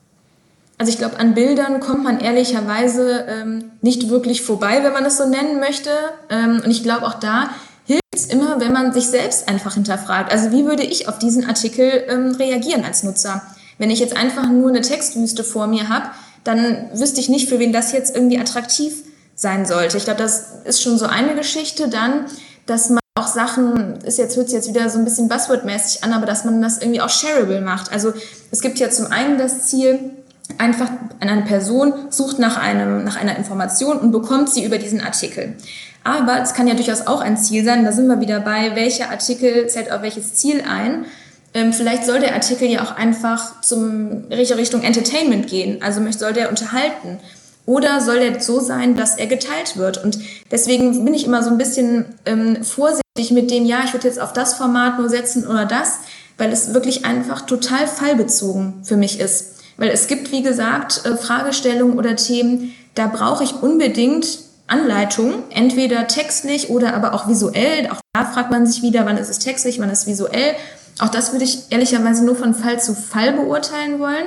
Also ich glaube, an Bildern kommt man ehrlicherweise ähm, nicht wirklich vorbei, wenn man es so nennen möchte. Ähm, und ich glaube, auch da hilft es immer, wenn man sich selbst einfach hinterfragt. Also wie würde ich auf diesen Artikel ähm, reagieren als Nutzer? Wenn ich jetzt einfach nur eine Textwüste vor mir habe, dann wüsste ich nicht, für wen das jetzt irgendwie attraktiv sein sollte. Ich glaube, das ist schon so eine Geschichte. Dann, dass man auch Sachen, ist jetzt, hört sich jetzt wieder so ein bisschen Buzzword-mäßig an, aber dass man das irgendwie auch shareable macht. Also es gibt ja zum einen das Ziel, einfach eine Person sucht nach, einem, nach einer Information und bekommt sie über diesen Artikel. Aber es kann ja durchaus auch ein Ziel sein, da sind wir wieder bei, welcher Artikel zählt auf welches Ziel ein. Ähm, vielleicht soll der Artikel ja auch einfach zum Richtung Entertainment gehen, also soll der unterhalten. Oder soll der so sein, dass er geteilt wird? Und deswegen bin ich immer so ein bisschen ähm, vorsichtig mit dem, ja, ich würde jetzt auf das Format nur setzen oder das, weil es wirklich einfach total fallbezogen für mich ist. Weil es gibt, wie gesagt, äh, Fragestellungen oder Themen, da brauche ich unbedingt Anleitung, entweder textlich oder aber auch visuell. Auch da fragt man sich wieder, wann ist es textlich, wann ist es visuell. Auch das würde ich ehrlicherweise nur von Fall zu Fall beurteilen wollen.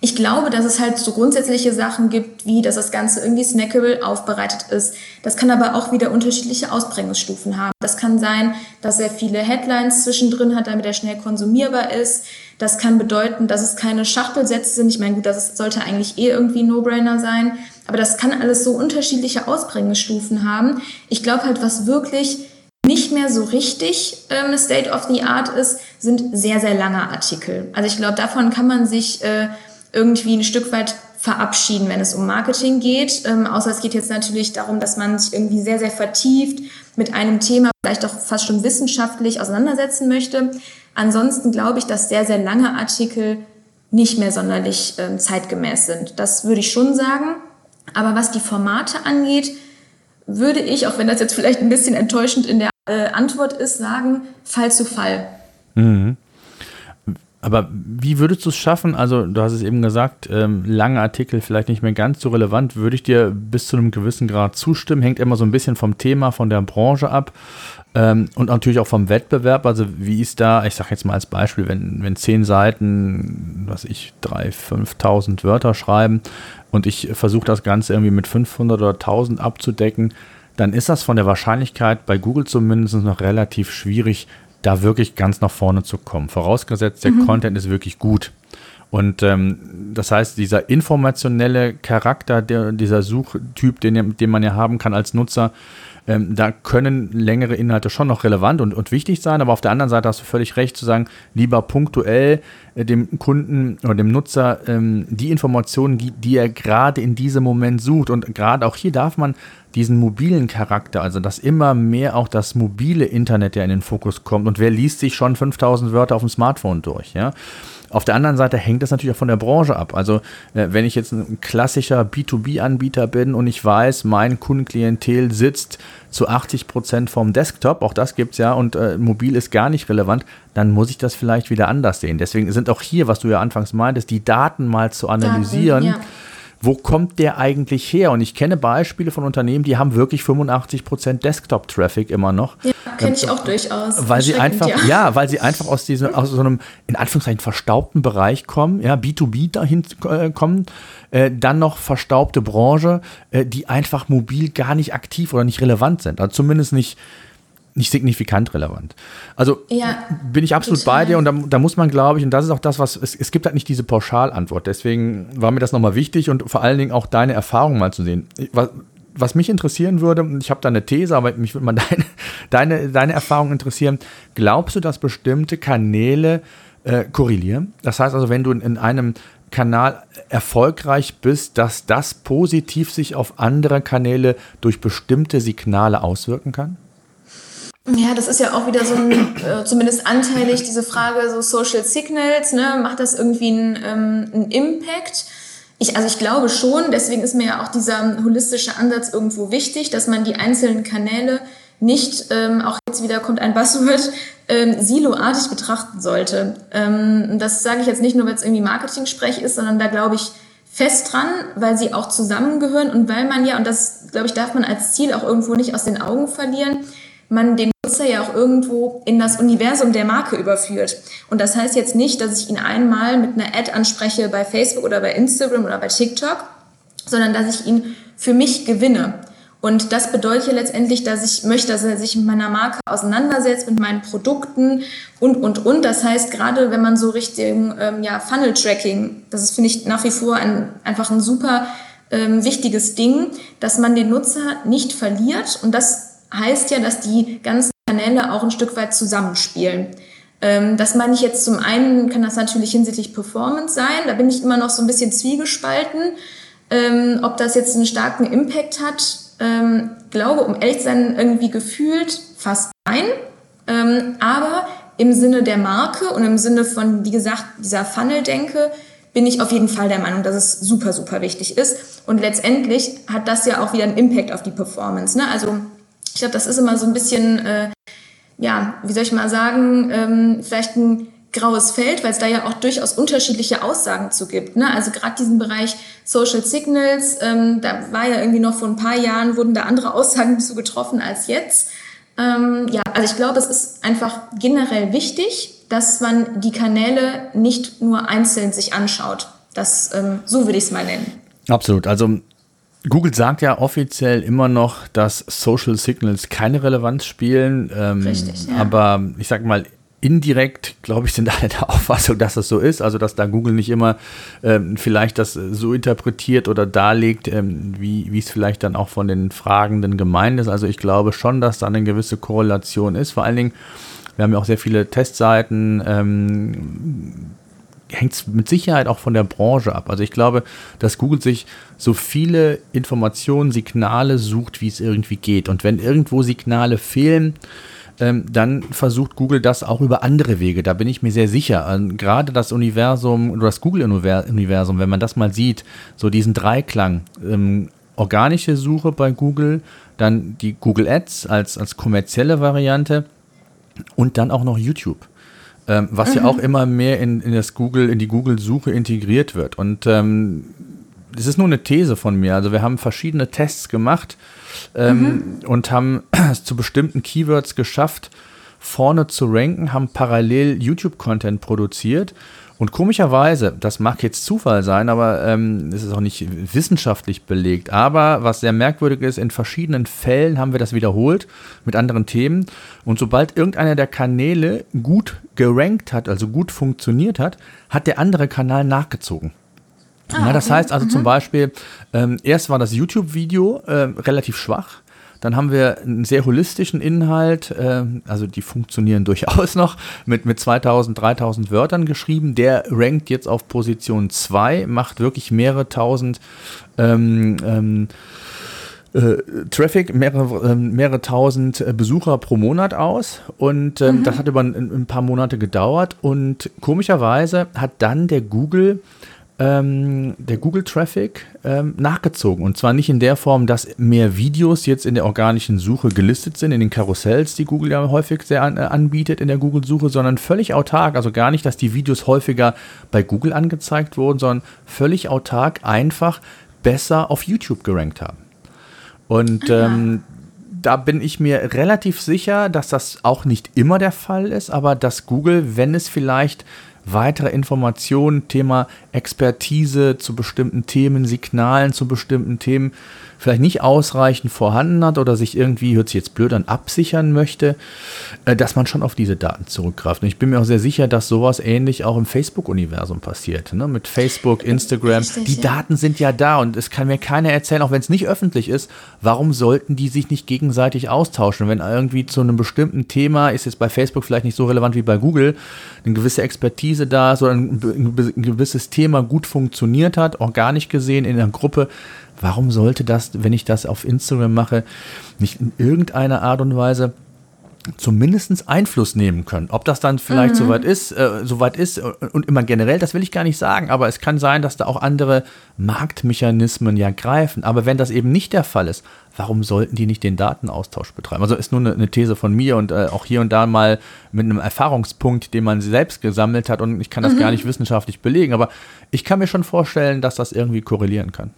Ich glaube, dass es halt so grundsätzliche Sachen gibt, wie dass das Ganze irgendwie snackable aufbereitet ist. Das kann aber auch wieder unterschiedliche Ausprägungsstufen haben. Das kann sein, dass er viele Headlines zwischendrin hat, damit er schnell konsumierbar ist. Das kann bedeuten, dass es keine Schachtelsätze sind. Ich meine, gut, das sollte eigentlich eh irgendwie No-Brainer sein. Aber das kann alles so unterschiedliche Ausprägungsstufen haben. Ich glaube halt, was wirklich nicht mehr so richtig ähm, State of the Art ist, sind sehr, sehr lange Artikel. Also ich glaube, davon kann man sich äh, irgendwie ein Stück weit verabschieden, wenn es um Marketing geht. Ähm, außer es geht jetzt natürlich darum, dass man sich irgendwie sehr, sehr vertieft mit einem Thema, vielleicht auch fast schon wissenschaftlich auseinandersetzen möchte. Ansonsten glaube ich, dass sehr, sehr lange Artikel nicht mehr sonderlich ähm, zeitgemäß sind. Das würde ich schon sagen. Aber was die Formate angeht, würde ich, auch wenn das jetzt vielleicht ein bisschen enttäuschend in der äh, Antwort ist, sagen, Fall zu Fall. Mhm. Aber wie würdest du es schaffen? Also, du hast es eben gesagt, ähm, lange Artikel vielleicht nicht mehr ganz so relevant. Würde ich dir bis zu einem gewissen Grad zustimmen? Hängt immer so ein bisschen vom Thema, von der Branche ab ähm, und natürlich auch vom Wettbewerb. Also, wie ist da, ich sage jetzt mal als Beispiel, wenn, wenn zehn Seiten, was ich, 3.000, 5.000 Wörter schreiben und ich versuche das Ganze irgendwie mit 500 oder 1.000 abzudecken, dann ist das von der Wahrscheinlichkeit bei Google zumindest noch relativ schwierig, da wirklich ganz nach vorne zu kommen. Vorausgesetzt, der mhm. Content ist wirklich gut. Und ähm, das heißt, dieser informationelle Charakter, der, dieser Suchtyp, den, den man ja haben kann als Nutzer, ähm, da können längere Inhalte schon noch relevant und, und wichtig sein, aber auf der anderen Seite hast du völlig recht zu sagen, lieber punktuell äh, dem Kunden oder dem Nutzer ähm, die Informationen, die, die er gerade in diesem Moment sucht. Und gerade auch hier darf man diesen mobilen Charakter, also dass immer mehr auch das mobile Internet ja in den Fokus kommt. Und wer liest sich schon 5000 Wörter auf dem Smartphone durch, ja? Auf der anderen Seite hängt das natürlich auch von der Branche ab. Also äh, wenn ich jetzt ein klassischer B2B-Anbieter bin und ich weiß, mein Kundenklientel sitzt zu 80 Prozent vom Desktop, auch das gibt es ja, und äh, mobil ist gar nicht relevant, dann muss ich das vielleicht wieder anders sehen. Deswegen sind auch hier, was du ja anfangs meintest, die Daten mal zu analysieren. Daten, ja wo kommt der eigentlich her? Und ich kenne Beispiele von Unternehmen, die haben wirklich 85% Desktop-Traffic immer noch. Ja, kenne ich auch durchaus. Weil sie einfach, ja. ja. weil sie einfach aus diesem, aus so einem, in Anführungszeichen, verstaubten Bereich kommen, ja, B2B dahin äh, kommen, äh, dann noch verstaubte Branche, äh, die einfach mobil gar nicht aktiv oder nicht relevant sind. Also zumindest nicht, nicht signifikant relevant. Also ja, bin ich absolut total. bei dir und da, da, muss man, glaube ich, und das ist auch das, was es, es gibt halt nicht diese Pauschalantwort. Deswegen war mir das nochmal wichtig und vor allen Dingen auch deine Erfahrung mal zu sehen. Was, was mich interessieren würde, ich habe da eine These, aber mich würde mal deine, deine, deine Erfahrung interessieren. Glaubst du, dass bestimmte Kanäle äh, korrelieren? Das heißt also, wenn du in, in einem Kanal erfolgreich bist, dass das positiv sich auf andere Kanäle durch bestimmte Signale auswirken kann? Ja, das ist ja auch wieder so ein, äh, zumindest anteilig, diese Frage, so Social Signals, ne, macht das irgendwie einen, ähm, einen Impact? Ich, also ich glaube schon, deswegen ist mir ja auch dieser holistische Ansatz irgendwo wichtig, dass man die einzelnen Kanäle nicht, ähm, auch jetzt wieder kommt ein Buzzword, ähm, siloartig betrachten sollte. Ähm, das sage ich jetzt nicht nur, weil es irgendwie Marketing-Sprech ist, sondern da glaube ich fest dran, weil sie auch zusammengehören und weil man ja, und das glaube ich, darf man als Ziel auch irgendwo nicht aus den Augen verlieren, man den Nutzer ja auch irgendwo in das Universum der Marke überführt. Und das heißt jetzt nicht, dass ich ihn einmal mit einer Ad anspreche bei Facebook oder bei Instagram oder bei TikTok, sondern dass ich ihn für mich gewinne. Und das bedeutet ja letztendlich, dass ich möchte, dass er sich mit meiner Marke auseinandersetzt, mit meinen Produkten und, und, und. Das heißt, gerade wenn man so Richtung ähm, ja, Funnel-Tracking, das ist, finde ich, nach wie vor ein, einfach ein super ähm, wichtiges Ding, dass man den Nutzer nicht verliert. Und das heißt ja, dass die ganzen Kanäle auch ein Stück weit zusammenspielen. Ähm, das meine ich jetzt zum einen, kann das natürlich hinsichtlich Performance sein. Da bin ich immer noch so ein bisschen zwiegespalten. Ähm, ob das jetzt einen starken Impact hat, ähm, glaube, um ehrlich zu sein, irgendwie gefühlt fast nein. Ähm, aber im Sinne der Marke und im Sinne von, wie gesagt, dieser Funnel-Denke, bin ich auf jeden Fall der Meinung, dass es super, super wichtig ist. Und letztendlich hat das ja auch wieder einen Impact auf die Performance. Ne? Also ich glaube, das ist immer so ein bisschen, äh, ja, wie soll ich mal sagen, ähm, vielleicht ein graues Feld, weil es da ja auch durchaus unterschiedliche Aussagen zu gibt. Ne? Also gerade diesen Bereich Social Signals, ähm, da war ja irgendwie noch vor ein paar Jahren, wurden da andere Aussagen zu getroffen als jetzt. Ähm, ja, also ich glaube, es ist einfach generell wichtig, dass man die Kanäle nicht nur einzeln sich anschaut. Das, ähm, so würde ich es mal nennen. Absolut. Also Google sagt ja offiziell immer noch, dass Social Signals keine Relevanz spielen. Ähm, Richtig, ja. Aber ich sag mal, indirekt, glaube ich, sind alle der Auffassung, dass das so ist. Also, dass da Google nicht immer ähm, vielleicht das so interpretiert oder darlegt, ähm, wie es vielleicht dann auch von den Fragenden gemeint ist. Also, ich glaube schon, dass da eine gewisse Korrelation ist. Vor allen Dingen, wir haben ja auch sehr viele Testseiten. Ähm, hängt es mit Sicherheit auch von der Branche ab. Also ich glaube, dass Google sich so viele Informationen, Signale sucht, wie es irgendwie geht. Und wenn irgendwo Signale fehlen, ähm, dann versucht Google das auch über andere Wege. Da bin ich mir sehr sicher. Ähm, gerade das Universum oder das Google-Universum, wenn man das mal sieht, so diesen Dreiklang, ähm, organische Suche bei Google, dann die Google Ads als, als kommerzielle Variante und dann auch noch YouTube. Ähm, was mhm. ja auch immer mehr in, in das Google, in die Google-Suche integriert wird. Und ähm, das ist nur eine These von mir. Also wir haben verschiedene Tests gemacht ähm, mhm. und haben es zu bestimmten Keywords geschafft, vorne zu ranken, haben parallel YouTube-Content produziert. Und komischerweise, das mag jetzt Zufall sein, aber ähm, es ist auch nicht wissenschaftlich belegt. Aber was sehr merkwürdig ist, in verschiedenen Fällen haben wir das wiederholt mit anderen Themen. Und sobald irgendeiner der Kanäle gut gerankt hat, also gut funktioniert hat, hat der andere Kanal nachgezogen. Ah, Na, das heißt also mhm. zum Beispiel, ähm, erst war das YouTube-Video äh, relativ schwach. Dann haben wir einen sehr holistischen Inhalt, äh, also die funktionieren durchaus noch, mit, mit 2000, 3000 Wörtern geschrieben. Der rankt jetzt auf Position 2, macht wirklich mehrere tausend ähm, ähm, äh, Traffic, mehrere, äh, mehrere tausend Besucher pro Monat aus. Und ähm, mhm. das hat über ein, ein, paar Monate gedauert. Und komischerweise hat dann der Google ähm, der Google-Traffic ähm, nachgezogen. Und zwar nicht in der Form, dass mehr Videos jetzt in der organischen Suche gelistet sind, in den Karussells, die Google ja häufig sehr an, äh, anbietet in der Google-Suche, sondern völlig autark. Also gar nicht, dass die Videos häufiger bei Google angezeigt wurden, sondern völlig autark einfach besser auf YouTube gerankt haben. Und ah, ähm, da bin ich mir relativ sicher, dass das auch nicht immer der Fall ist, aber dass Google, wenn es vielleicht weitere Informationen, Thema Expertise zu bestimmten Themen, Signalen zu bestimmten Themen vielleicht nicht ausreichend vorhanden hat oder sich irgendwie, hört sich jetzt blöd an, absichern möchte, äh, dass man schon auf diese Daten zurückgreift. Und ich bin mir auch sehr sicher, dass sowas ähnlich auch im Facebook-Universum passiert. Ne? Mit Facebook, Instagram. Richtig, die ja. Daten sind ja da und es kann mir keiner erzählen, auch wenn es nicht öffentlich ist, warum sollten die sich nicht gegenseitig austauschen? Wenn irgendwie zu einem bestimmten Thema, ist jetzt bei Facebook vielleicht nicht so relevant wie bei Google, eine gewisse Expertise da ist oder ein, ein gewisses Thema gut funktioniert hat, organisch gesehen in einer Gruppe, warum sollte das, wenn ich das auf Instagram mache, nicht in irgendeiner Art und Weise zumindest Einfluss nehmen können. Ob das dann vielleicht mhm. soweit ist, äh, soweit ist und immer generell, das will ich gar nicht sagen, aber es kann sein, dass da auch andere Marktmechanismen ja greifen. Aber wenn das eben nicht der Fall ist, warum sollten die nicht den Datenaustausch betreiben? Also ist nur eine, eine These von mir und äh, auch hier und da mal mit einem Erfahrungspunkt, den man selbst gesammelt hat und ich kann das mhm. gar nicht wissenschaftlich belegen, aber ich kann mir schon vorstellen, dass das irgendwie korrelieren kann.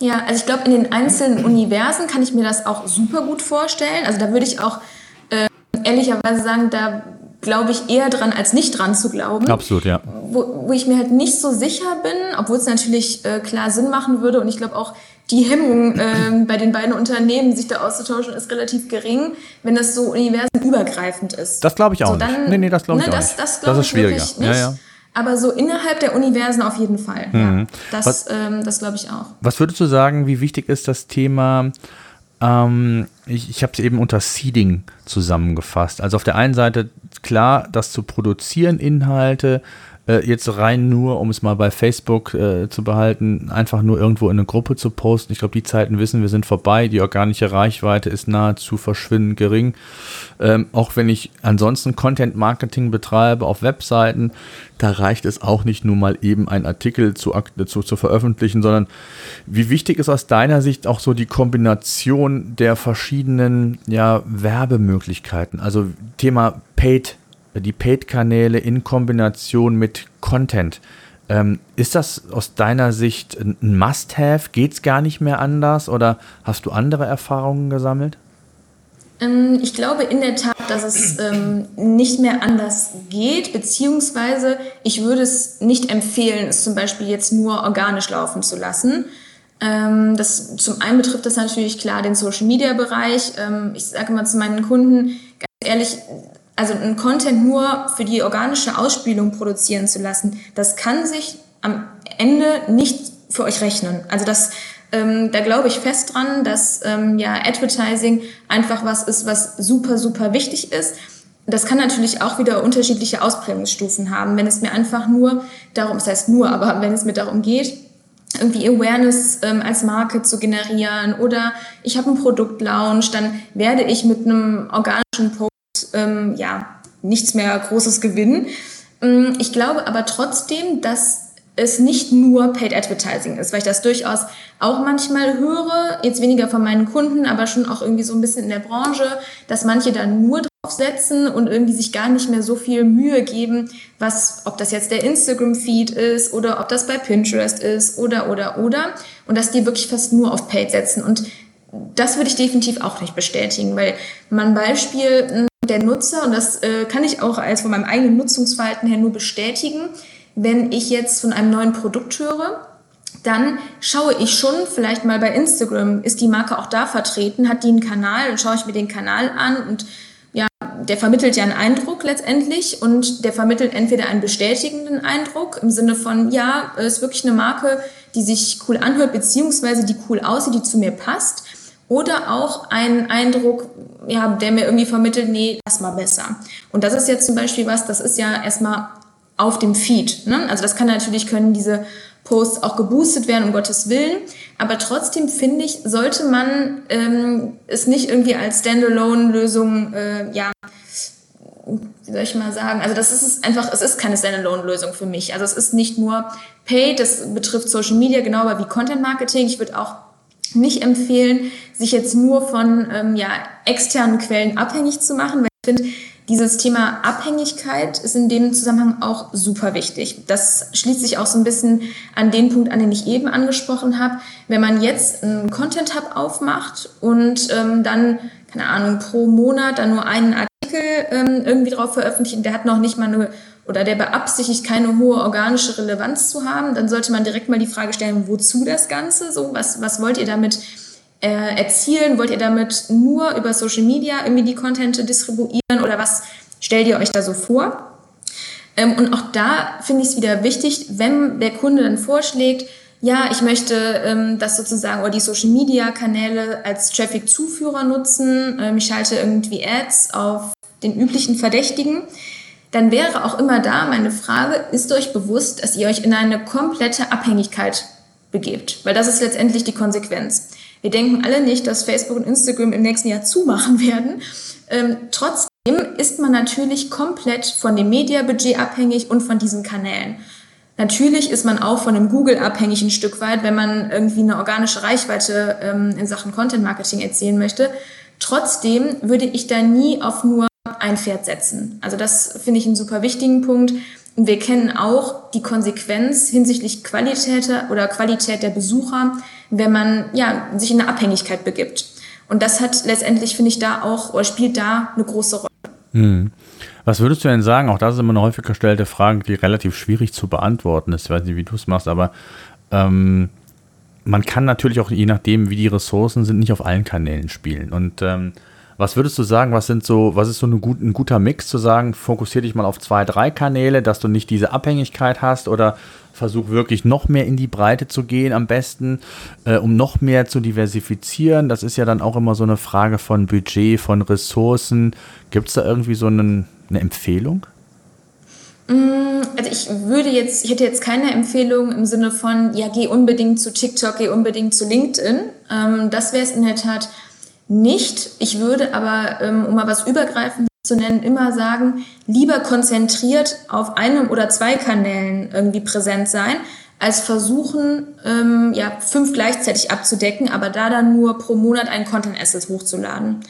Ja, also ich glaube, in den einzelnen Universen kann ich mir das auch super gut vorstellen. Also da würde ich auch äh, ehrlicherweise sagen, da glaube ich eher dran, als nicht dran zu glauben. Absolut, ja. Wo, wo ich mir halt nicht so sicher bin, obwohl es natürlich äh, klar Sinn machen würde und ich glaube auch die Hemmung äh, bei den beiden Unternehmen, sich da auszutauschen, ist relativ gering, wenn das so universenübergreifend ist. Das glaube ich auch so, dann, nicht. Nee, nee, das glaube ich ne, auch das, nicht. Das, das ist schwieriger. Ja, ja. Aber so innerhalb der Universen auf jeden Fall. Mhm. Ja, das, ähm, das glaube ich auch. Was würdest du sagen, wie wichtig ist das Thema? Ähm, ich ich habe es eben unter Seeding zusammengefasst. Also auf der einen Seite klar, das zu produzieren, Inhalte, äh, jetzt rein nur, um es mal bei Facebook äh, zu behalten, einfach nur irgendwo in eine Gruppe zu posten. Ich glaube, die Zeiten wissen wir sind vorbei. Die organische Reichweite ist nahezu verschwindend gering. Ähm, auch wenn ich ansonsten Content Marketing betreibe auf Webseiten, da reicht es auch nicht nur mal eben einen Artikel zu, zu, zu veröffentlichen, sondern wie wichtig ist aus deiner Sicht auch so die Kombination der verschiedenen ja, Werbemöglichkeiten? Also Thema Paid die Paid-Kanäle in Kombination mit Content. Ähm, ist das aus deiner Sicht ein Must-Have? Geht es gar nicht mehr anders oder hast du andere Erfahrungen gesammelt? Ähm, ich glaube in der Tat, dass es ähm, nicht mehr anders geht, beziehungsweise ich würde es nicht empfehlen, es zum Beispiel jetzt nur organisch laufen zu lassen. Ähm, das, zum einen betrifft das natürlich klar den Social-Media-Bereich. Ähm, ich sage mal zu meinen Kunden, ganz ehrlich, also einen Content nur für die organische Ausspielung produzieren zu lassen, das kann sich am Ende nicht für euch rechnen. Also das ähm, da glaube ich fest dran, dass ähm, ja Advertising einfach was ist, was super, super wichtig ist. Das kann natürlich auch wieder unterschiedliche Ausprägungsstufen haben. Wenn es mir einfach nur darum, das heißt nur, aber wenn es mir darum geht, irgendwie Awareness ähm, als Marke zu generieren oder ich habe einen Produktlaunch, dann werde ich mit einem organischen Post ähm, ja nichts mehr Großes gewinnen. Ähm, ich glaube aber trotzdem, dass es nicht nur Paid Advertising ist, weil ich das durchaus auch manchmal höre, jetzt weniger von meinen Kunden, aber schon auch irgendwie so ein bisschen in der Branche, dass manche da nur draufsetzen und irgendwie sich gar nicht mehr so viel Mühe geben, was, ob das jetzt der Instagram-Feed ist oder ob das bei Pinterest ist oder, oder, oder. Und dass die wirklich fast nur auf Paid setzen. Und das würde ich definitiv auch nicht bestätigen, weil man Beispiel hm, der Nutzer, und das äh, kann ich auch als von meinem eigenen Nutzungsverhalten her nur bestätigen, wenn ich jetzt von einem neuen Produkt höre, dann schaue ich schon vielleicht mal bei Instagram, ist die Marke auch da vertreten, hat die einen Kanal, dann schaue ich mir den Kanal an und ja, der vermittelt ja einen Eindruck letztendlich und der vermittelt entweder einen bestätigenden Eindruck im Sinne von, ja, ist wirklich eine Marke, die sich cool anhört, beziehungsweise die cool aussieht, die zu mir passt. Oder auch einen Eindruck, ja, der mir irgendwie vermittelt, nee, lass mal besser. Und das ist jetzt zum Beispiel was, das ist ja erstmal auf dem Feed. Ne? Also das kann natürlich, können diese Posts auch geboostet werden, um Gottes Willen. Aber trotzdem finde ich, sollte man ähm, es nicht irgendwie als Standalone-Lösung, äh, ja, wie soll ich mal sagen, also das ist einfach, es ist keine Standalone-Lösung für mich. Also es ist nicht nur Paid, das betrifft Social Media genauso wie Content Marketing. Ich würde auch nicht empfehlen, sich jetzt nur von ähm, ja, externen Quellen abhängig zu machen, weil ich finde, dieses Thema Abhängigkeit ist in dem Zusammenhang auch super wichtig. Das schließt sich auch so ein bisschen an den Punkt an, den ich eben angesprochen habe. Wenn man jetzt einen Content Hub aufmacht und ähm, dann, keine Ahnung, pro Monat dann nur einen Artikel ähm, irgendwie drauf veröffentlicht der hat noch nicht mal eine oder der beabsichtigt, keine hohe organische Relevanz zu haben, dann sollte man direkt mal die Frage stellen, wozu das Ganze? So, was, was wollt ihr damit äh, erzielen? Wollt ihr damit nur über Social Media irgendwie die Content distribuieren oder was stellt ihr euch da so vor? Ähm, und auch da finde ich es wieder wichtig, wenn der Kunde dann vorschlägt, ja, ich möchte ähm, das sozusagen oder die Social Media Kanäle als Traffic-Zuführer nutzen, ähm, ich schalte irgendwie Ads auf den üblichen Verdächtigen, dann wäre auch immer da meine Frage, ist euch bewusst, dass ihr euch in eine komplette Abhängigkeit begebt? Weil das ist letztendlich die Konsequenz. Wir denken alle nicht, dass Facebook und Instagram im nächsten Jahr zumachen werden. Ähm, trotzdem ist man natürlich komplett von dem Mediabudget abhängig und von diesen Kanälen. Natürlich ist man auch von dem Google abhängig ein Stück weit, wenn man irgendwie eine organische Reichweite ähm, in Sachen Content Marketing erzielen möchte. Trotzdem würde ich da nie auf nur ein Pferd setzen. Also das finde ich einen super wichtigen Punkt. Und wir kennen auch die Konsequenz hinsichtlich Qualität oder Qualität der Besucher, wenn man ja, sich in eine Abhängigkeit begibt. Und das hat letztendlich, finde ich, da auch oder spielt da eine große Rolle. Hm. Was würdest du denn sagen? Auch das ist immer eine häufig gestellte Frage, die relativ schwierig zu beantworten ist. Ich weiß nicht, wie du es machst, aber ähm, man kann natürlich auch, je nachdem, wie die Ressourcen sind, nicht auf allen Kanälen spielen. Und ähm, was würdest du sagen, was sind so, was ist so ein, gut, ein guter Mix zu sagen, fokussiere dich mal auf zwei, drei Kanäle, dass du nicht diese Abhängigkeit hast oder versuch wirklich noch mehr in die Breite zu gehen am besten, äh, um noch mehr zu diversifizieren. Das ist ja dann auch immer so eine Frage von Budget, von Ressourcen. Gibt es da irgendwie so einen, eine Empfehlung? Mm, also ich würde jetzt, ich hätte jetzt keine Empfehlung im Sinne von, ja, geh unbedingt zu TikTok, geh unbedingt zu LinkedIn. Ähm, das wäre es in der Tat nicht. Ich würde aber, ähm, um mal was übergreifend zu nennen, immer sagen, lieber konzentriert auf einem oder zwei Kanälen irgendwie präsent sein, als versuchen, ähm, ja, fünf gleichzeitig abzudecken, aber da dann nur pro Monat einen Content Asset hochzuladen.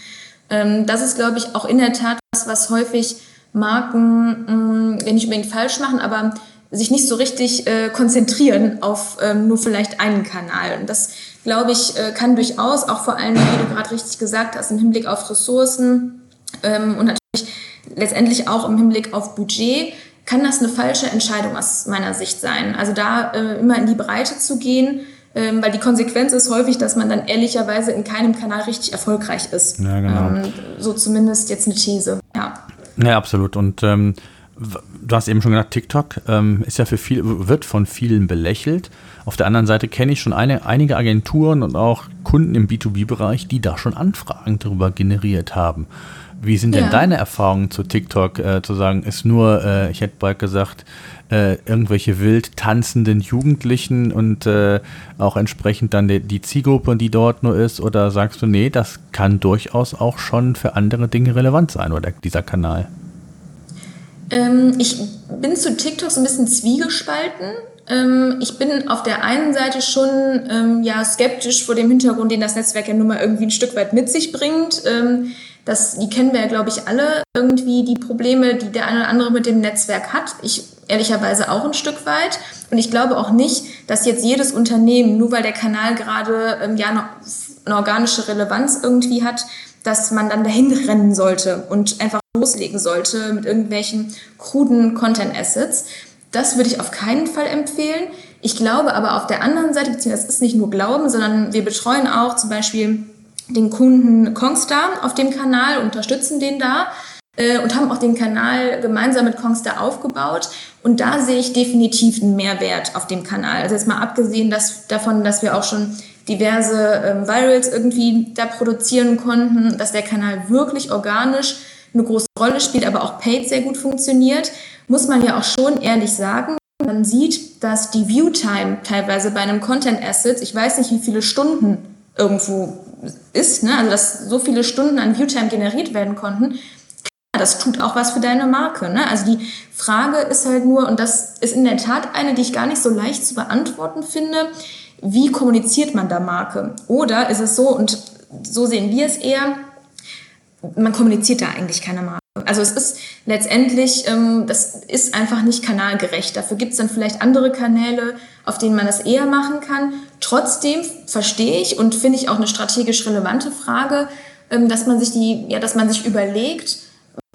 Ähm, das ist, glaube ich, auch in der Tat was, was häufig Marken, mh, wenn nicht unbedingt falsch machen, aber sich nicht so richtig äh, konzentrieren auf ähm, nur vielleicht einen Kanal. Und das, glaube ich, äh, kann durchaus auch vor allem, wie du gerade richtig gesagt hast, im Hinblick auf Ressourcen ähm, und natürlich letztendlich auch im Hinblick auf Budget, kann das eine falsche Entscheidung aus meiner Sicht sein. Also da äh, immer in die Breite zu gehen, ähm, weil die Konsequenz ist häufig, dass man dann ehrlicherweise in keinem Kanal richtig erfolgreich ist. Ja, genau. Ähm, so zumindest jetzt eine These. Ja, ja absolut. Und ähm, du hast eben schon gesagt, TikTok ähm, ist ja für viel, wird von vielen belächelt. Auf der anderen Seite kenne ich schon eine, einige Agenturen und auch Kunden im B2B-Bereich, die da schon Anfragen darüber generiert haben. Wie sind denn ja. deine Erfahrungen zu TikTok? Äh, zu sagen, ist nur, äh, ich hätte bald gesagt, äh, irgendwelche wild tanzenden Jugendlichen und äh, auch entsprechend dann die, die Zielgruppe, die dort nur ist? Oder sagst du, nee, das kann durchaus auch schon für andere Dinge relevant sein, oder dieser Kanal? Ähm, ich bin zu TikTok so ein bisschen zwiegespalten. Ähm, ich bin auf der einen Seite schon ähm, ja, skeptisch vor dem Hintergrund, den das Netzwerk ja nun mal irgendwie ein Stück weit mit sich bringt. Ähm, das, die kennen wir ja, glaube ich, alle irgendwie, die Probleme, die der eine oder andere mit dem Netzwerk hat. Ich ehrlicherweise auch ein Stück weit. Und ich glaube auch nicht, dass jetzt jedes Unternehmen, nur weil der Kanal gerade ähm, ja noch eine organische Relevanz irgendwie hat, dass man dann dahin rennen sollte und einfach loslegen sollte mit irgendwelchen kruden Content Assets. Das würde ich auf keinen Fall empfehlen. Ich glaube aber auf der anderen Seite, beziehungsweise es ist nicht nur Glauben, sondern wir betreuen auch zum Beispiel den Kunden Kongstar auf dem Kanal, unterstützen den da äh, und haben auch den Kanal gemeinsam mit Kongstar aufgebaut. Und da sehe ich definitiv einen Mehrwert auf dem Kanal. Also jetzt mal abgesehen dass, davon, dass wir auch schon diverse ähm, Virals irgendwie da produzieren konnten, dass der Kanal wirklich organisch eine große Rolle spielt, aber auch Paid sehr gut funktioniert, muss man ja auch schon ehrlich sagen, man sieht, dass die Viewtime teilweise bei einem Content Asset, ich weiß nicht, wie viele Stunden irgendwo ist, ne? also dass so viele Stunden an Viewtime generiert werden konnten, das tut auch was für deine Marke. Ne? Also die Frage ist halt nur, und das ist in der Tat eine, die ich gar nicht so leicht zu beantworten finde, wie kommuniziert man da Marke? Oder ist es so, und so sehen wir es eher, man kommuniziert da eigentlich keine Marke. Also es ist letztendlich, ähm, das ist einfach nicht kanalgerecht. Dafür gibt es dann vielleicht andere Kanäle, auf denen man das eher machen kann. Trotzdem verstehe ich und finde ich auch eine strategisch relevante Frage, ähm, dass man sich die, ja, dass man sich überlegt,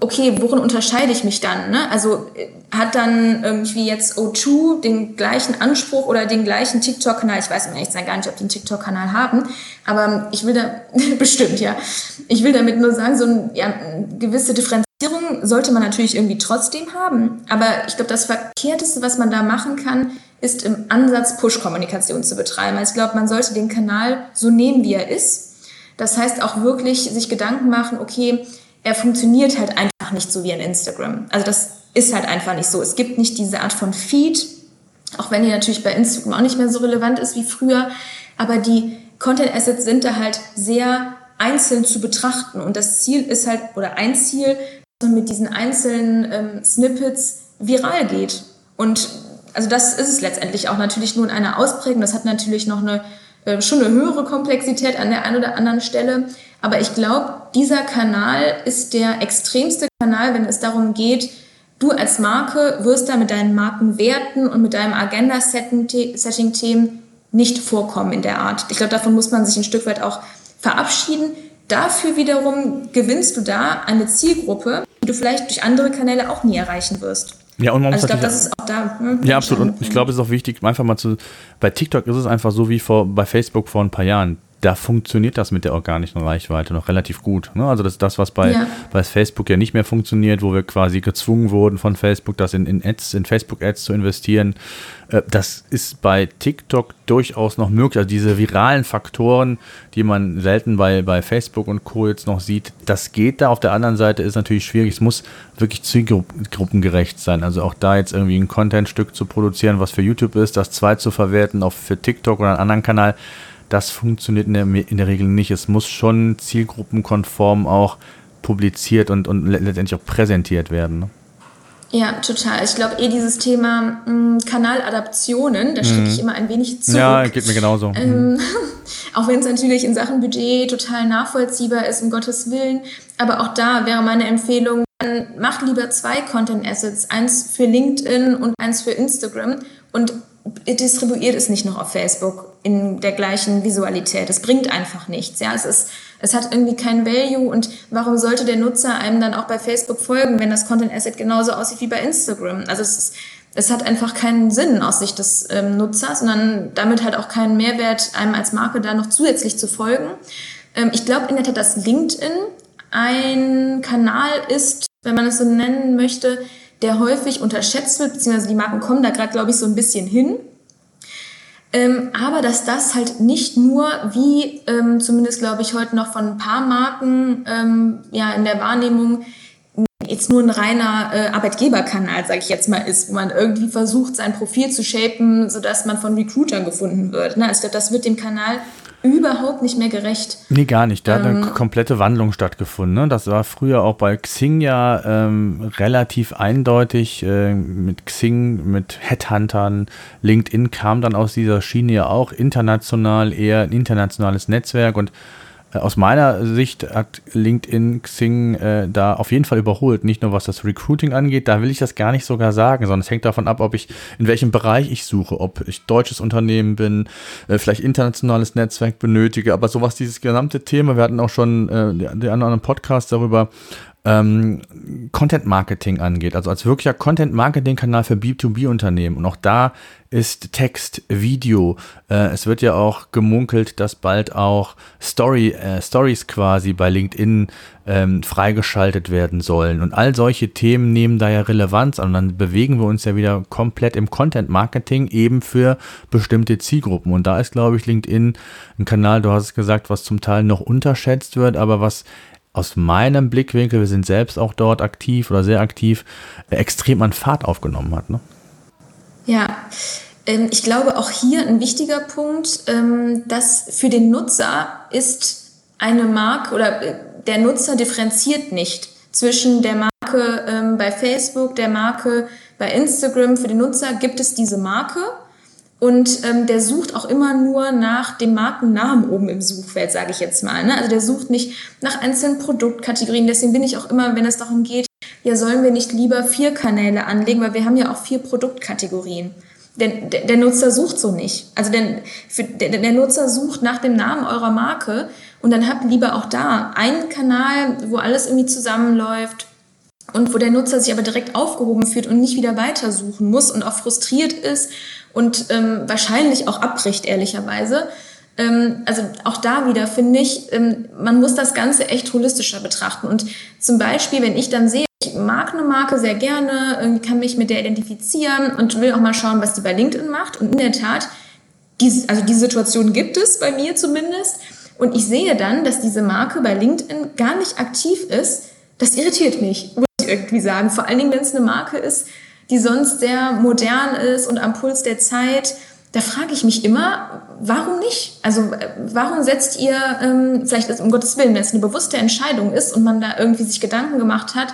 okay, worin unterscheide ich mich dann? Ne? Also äh, hat dann irgendwie jetzt O2 den gleichen Anspruch oder den gleichen TikTok-Kanal? Ich weiß ehrlich gesagt gar nicht, ob die einen TikTok-Kanal haben, aber ich will da, bestimmt, ja. Ich will damit nur sagen, so ein, ja, eine gewisse Differenzierung sollte man natürlich irgendwie trotzdem haben. Aber ich glaube, das Verkehrteste, was man da machen kann, ist im Ansatz Push-Kommunikation zu betreiben. Also ich glaube, man sollte den Kanal so nehmen, wie er ist. Das heißt auch wirklich sich Gedanken machen, okay, er funktioniert halt einfach nicht so wie ein Instagram. Also das ist halt einfach nicht so. Es gibt nicht diese Art von Feed, auch wenn die natürlich bei Instagram auch nicht mehr so relevant ist wie früher. Aber die Content Assets sind da halt sehr einzeln zu betrachten. Und das Ziel ist halt, oder ein Ziel, dass man mit diesen einzelnen ähm, Snippets viral geht. Und also das ist es letztendlich auch natürlich nur in einer Ausprägung. Das hat natürlich noch eine äh, schon eine höhere Komplexität an der einen oder anderen Stelle. Aber ich glaube, dieser Kanal ist der extremste Kanal, wenn es darum geht, du als Marke wirst da mit deinen Markenwerten und mit deinem Agenda-Setting-Themen nicht vorkommen in der Art. Ich glaube, davon muss man sich ein Stück weit auch verabschieden. Dafür wiederum gewinnst du da eine Zielgruppe, die du vielleicht durch andere Kanäle auch nie erreichen wirst. Ja, und man also muss ich glaube, das ist auch da. Hm, ja, absolut. Und ich glaube, es ist auch wichtig, einfach mal zu. Bei TikTok ist es einfach so wie vor, bei Facebook vor ein paar Jahren da funktioniert das mit der organischen Reichweite noch relativ gut. Ne? Also das ist das, was bei, ja. bei Facebook ja nicht mehr funktioniert, wo wir quasi gezwungen wurden von Facebook, das in, in Ads, in Facebook-Ads zu investieren. Äh, das ist bei TikTok durchaus noch möglich. Also diese viralen Faktoren, die man selten bei, bei Facebook und Co. jetzt noch sieht, das geht da. Auf der anderen Seite ist natürlich schwierig. Es muss wirklich zielgruppengerecht sein. Also auch da jetzt irgendwie ein Contentstück zu produzieren, was für YouTube ist, das zwei zu verwerten, auch für TikTok oder einen anderen Kanal das funktioniert in der, in der Regel nicht. Es muss schon zielgruppenkonform auch publiziert und, und letztendlich auch präsentiert werden. Ne? Ja, total. Ich glaube eh dieses Thema mh, hm, Kanaladaptionen, da schicke mhm. ich immer ein wenig zurück. Ja, geht mir genauso. Ähm, mhm. auch wenn es natürlich in Sachen Budget total nachvollziehbar ist, um Gottes Willen. Aber auch da wäre meine Empfehlung, dann mach lieber zwei Content Assets, eins für LinkedIn und eins für Instagram und distribuiert es nicht noch auf Facebook in der gleichen Visualität. Es bringt einfach nichts. Ja, es ist, es hat irgendwie kein Value und warum sollte der Nutzer einem dann auch bei Facebook folgen, wenn das Content Asset genauso aussieht wie bei Instagram? Also es ist, es hat einfach keinen Sinn aus Sicht des ähm, Nutzers, sondern damit halt auch keinen Mehrwert, einem als Marke da noch zusätzlich zu folgen. Ähm, ich glaube in der Tat, dass LinkedIn ein Kanal ist, wenn man es so nennen möchte, der häufig unterschätzt wird, beziehungsweise die Marken kommen da gerade, glaube ich, so ein bisschen hin. Ähm, aber dass das halt nicht nur, wie ähm, zumindest glaube ich heute noch von ein paar Marken ähm, ja, in der Wahrnehmung, jetzt nur ein reiner äh, Arbeitgeberkanal, sage ich jetzt mal, ist, wo man irgendwie versucht, sein Profil zu shapen, sodass man von Recruitern gefunden wird. Ne? Also das wird dem Kanal überhaupt nicht mehr gerecht. Nee, gar nicht. Da hat eine ähm, komplette Wandlung stattgefunden. Ne? Das war früher auch bei Xing ja ähm, relativ eindeutig. Äh, mit Xing, mit Headhuntern, LinkedIn kam dann aus dieser Schiene ja auch international eher ein internationales Netzwerk und aus meiner Sicht hat LinkedIn Xing äh, da auf jeden Fall überholt. Nicht nur was das Recruiting angeht, da will ich das gar nicht sogar sagen, sondern es hängt davon ab, ob ich in welchem Bereich ich suche, ob ich deutsches Unternehmen bin, äh, vielleicht internationales Netzwerk benötige, aber sowas, dieses gesamte Thema, wir hatten auch schon äh, den anderen Podcast darüber, ähm, Content Marketing angeht, also als wirklicher Content Marketing Kanal für B2B-Unternehmen. Und auch da ist Text, Video. Äh, es wird ja auch gemunkelt, dass bald auch Story, äh, Stories quasi bei LinkedIn ähm, freigeschaltet werden sollen. Und all solche Themen nehmen da ja Relevanz an. Und dann bewegen wir uns ja wieder komplett im Content Marketing eben für bestimmte Zielgruppen. Und da ist, glaube ich, LinkedIn ein Kanal, du hast es gesagt, was zum Teil noch unterschätzt wird, aber was aus meinem Blickwinkel, wir sind selbst auch dort aktiv oder sehr aktiv, äh, extrem an Fahrt aufgenommen hat. Ne? Ja, ähm, ich glaube auch hier ein wichtiger Punkt, ähm, dass für den Nutzer ist eine Marke oder äh, der Nutzer differenziert nicht zwischen der Marke ähm, bei Facebook, der Marke bei Instagram. Für den Nutzer gibt es diese Marke und ähm, der sucht auch immer nur nach dem Markennamen oben im Suchfeld, sage ich jetzt mal. Ne? Also der sucht nicht nach einzelnen Produktkategorien. Deswegen bin ich auch immer, wenn es darum geht, ja, sollen wir nicht lieber vier Kanäle anlegen, weil wir haben ja auch vier Produktkategorien. Denn der, der Nutzer sucht so nicht. Also denn, für, der, der Nutzer sucht nach dem Namen eurer Marke und dann habt lieber auch da einen Kanal, wo alles irgendwie zusammenläuft, und wo der Nutzer sich aber direkt aufgehoben fühlt und nicht wieder weitersuchen muss und auch frustriert ist und ähm, wahrscheinlich auch abbricht, ehrlicherweise. Ähm, also auch da wieder finde ich, ähm, man muss das Ganze echt holistischer betrachten. Und zum Beispiel, wenn ich dann sehe, ich mag eine Marke sehr gerne, kann mich mit der identifizieren und will auch mal schauen, was die bei LinkedIn macht. Und in der Tat, die, also die Situation gibt es bei mir zumindest. Und ich sehe dann, dass diese Marke bei LinkedIn gar nicht aktiv ist. Das irritiert mich, muss ich irgendwie sagen. Vor allen Dingen, wenn es eine Marke ist, die sonst sehr modern ist und am Puls der Zeit, da frage ich mich immer, warum nicht? Also warum setzt ihr, ähm, vielleicht ist um Gottes Willen, wenn es eine bewusste Entscheidung ist und man da irgendwie sich Gedanken gemacht hat,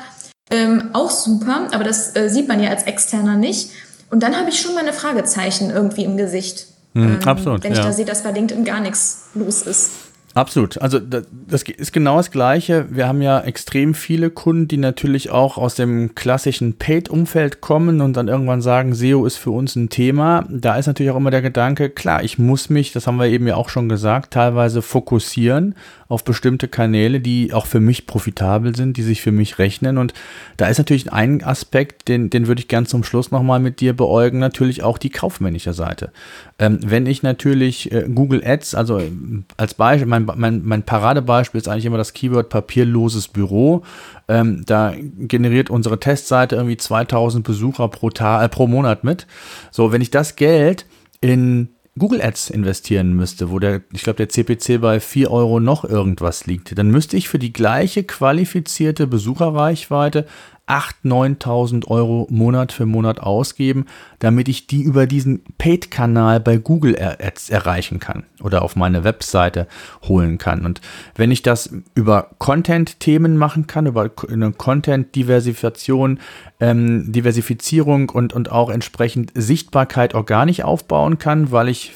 ähm, auch super, aber das äh, sieht man ja als Externer nicht. Und dann habe ich schon meine Fragezeichen irgendwie im Gesicht. Hm, ähm, absolut. Wenn ich ja. da sehe, dass bei LinkedIn gar nichts los ist. Absolut. Also das ist genau das Gleiche. Wir haben ja extrem viele Kunden, die natürlich auch aus dem klassischen Paid-Umfeld kommen und dann irgendwann sagen, SEO ist für uns ein Thema. Da ist natürlich auch immer der Gedanke, klar, ich muss mich, das haben wir eben ja auch schon gesagt, teilweise fokussieren auf bestimmte Kanäle, die auch für mich profitabel sind, die sich für mich rechnen. Und da ist natürlich ein Aspekt, den, den würde ich gern zum Schluss nochmal mit dir beäugen, natürlich auch die kaufmännische Seite. Ähm, wenn ich natürlich äh, Google Ads, also äh, als Beispiel, mein, mein, mein Paradebeispiel ist eigentlich immer das Keyword papierloses Büro. Ähm, da generiert unsere Testseite irgendwie 2000 Besucher pro, Tag, äh, pro Monat mit. So, wenn ich das Geld in Google Ads investieren müsste, wo der, ich glaube, der CPC bei 4 Euro noch irgendwas liegt, dann müsste ich für die gleiche qualifizierte Besucherreichweite 8.000, 9.000 Euro Monat für Monat ausgeben, damit ich die über diesen Paid-Kanal bei Google er erreichen kann oder auf meine Webseite holen kann. Und wenn ich das über Content-Themen machen kann, über eine Content-Diversifikation, ähm, Diversifizierung und, und auch entsprechend Sichtbarkeit organisch aufbauen kann, weil ich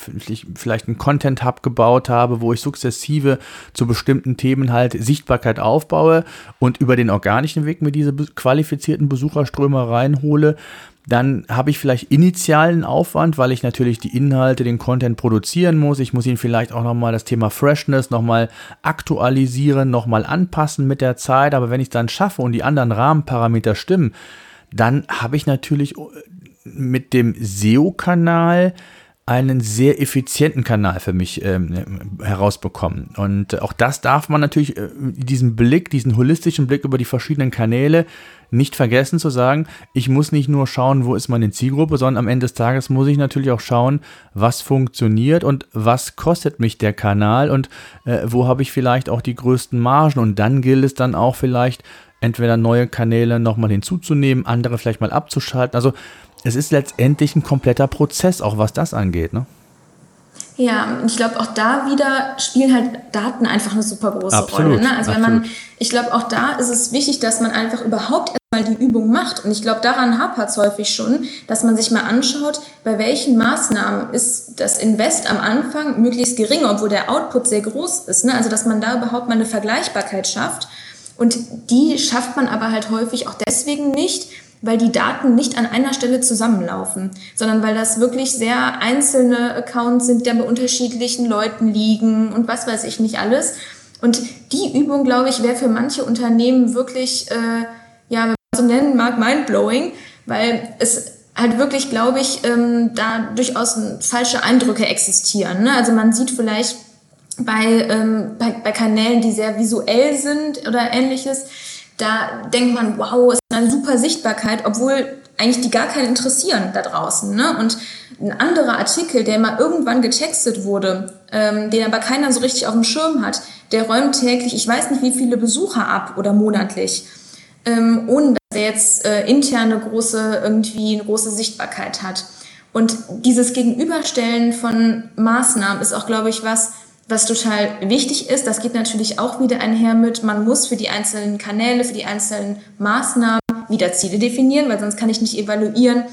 vielleicht einen Content-Hub gebaut habe, wo ich sukzessive zu bestimmten Themen halt Sichtbarkeit aufbaue und über den organischen Weg mir diese qualifizierten Besucherströme reinhole, dann habe ich vielleicht initialen Aufwand, weil ich natürlich die Inhalte, den Content produzieren muss. Ich muss ihn vielleicht auch nochmal das Thema Freshness nochmal aktualisieren, nochmal anpassen mit der Zeit. Aber wenn ich es dann schaffe und die anderen Rahmenparameter stimmen, dann habe ich natürlich mit dem SEO-Kanal einen sehr effizienten Kanal für mich ähm, herausbekommen. Und auch das darf man natürlich, äh, diesen Blick, diesen holistischen Blick über die verschiedenen Kanäle nicht vergessen zu sagen, ich muss nicht nur schauen, wo ist meine Zielgruppe, sondern am Ende des Tages muss ich natürlich auch schauen, was funktioniert und was kostet mich der Kanal und äh, wo habe ich vielleicht auch die größten Margen. Und dann gilt es dann auch vielleicht, entweder neue Kanäle nochmal hinzuzunehmen, andere vielleicht mal abzuschalten. Also es ist letztendlich ein kompletter Prozess, auch was das angeht. Ne? Ja, ich glaube auch da wieder spielen halt Daten einfach eine super große Absolut, Rolle. Ne? Also wenn man, ich glaube auch da ist es wichtig, dass man einfach überhaupt erstmal die Übung macht. Und ich glaube, daran hapert es häufig schon, dass man sich mal anschaut, bei welchen Maßnahmen ist das Invest am Anfang möglichst gering, obwohl der Output sehr groß ist. Ne? Also dass man da überhaupt mal eine Vergleichbarkeit schafft. Und die schafft man aber halt häufig auch deswegen nicht, weil die Daten nicht an einer Stelle zusammenlaufen, sondern weil das wirklich sehr einzelne Accounts sind, die bei unterschiedlichen Leuten liegen und was weiß ich nicht alles. Und die Übung, glaube ich, wäre für manche Unternehmen wirklich, äh, ja, wenn man so nennen mag, mindblowing, weil es halt wirklich, glaube ich, ähm, da durchaus falsche Eindrücke existieren. Ne? Also man sieht vielleicht bei, ähm, bei, bei Kanälen, die sehr visuell sind oder ähnliches, da denkt man, wow, ist eine super Sichtbarkeit, obwohl eigentlich die gar keinen interessieren da draußen. Ne? Und ein anderer Artikel, der mal irgendwann getextet wurde, ähm, den aber keiner so richtig auf dem Schirm hat, der räumt täglich, ich weiß nicht wie viele Besucher ab oder monatlich, ähm, ohne dass er jetzt äh, interne große, irgendwie eine große Sichtbarkeit hat. Und dieses Gegenüberstellen von Maßnahmen ist auch, glaube ich, was, was total wichtig ist, das geht natürlich auch wieder einher mit, man muss für die einzelnen Kanäle, für die einzelnen Maßnahmen wieder Ziele definieren, weil sonst kann ich nicht evaluieren,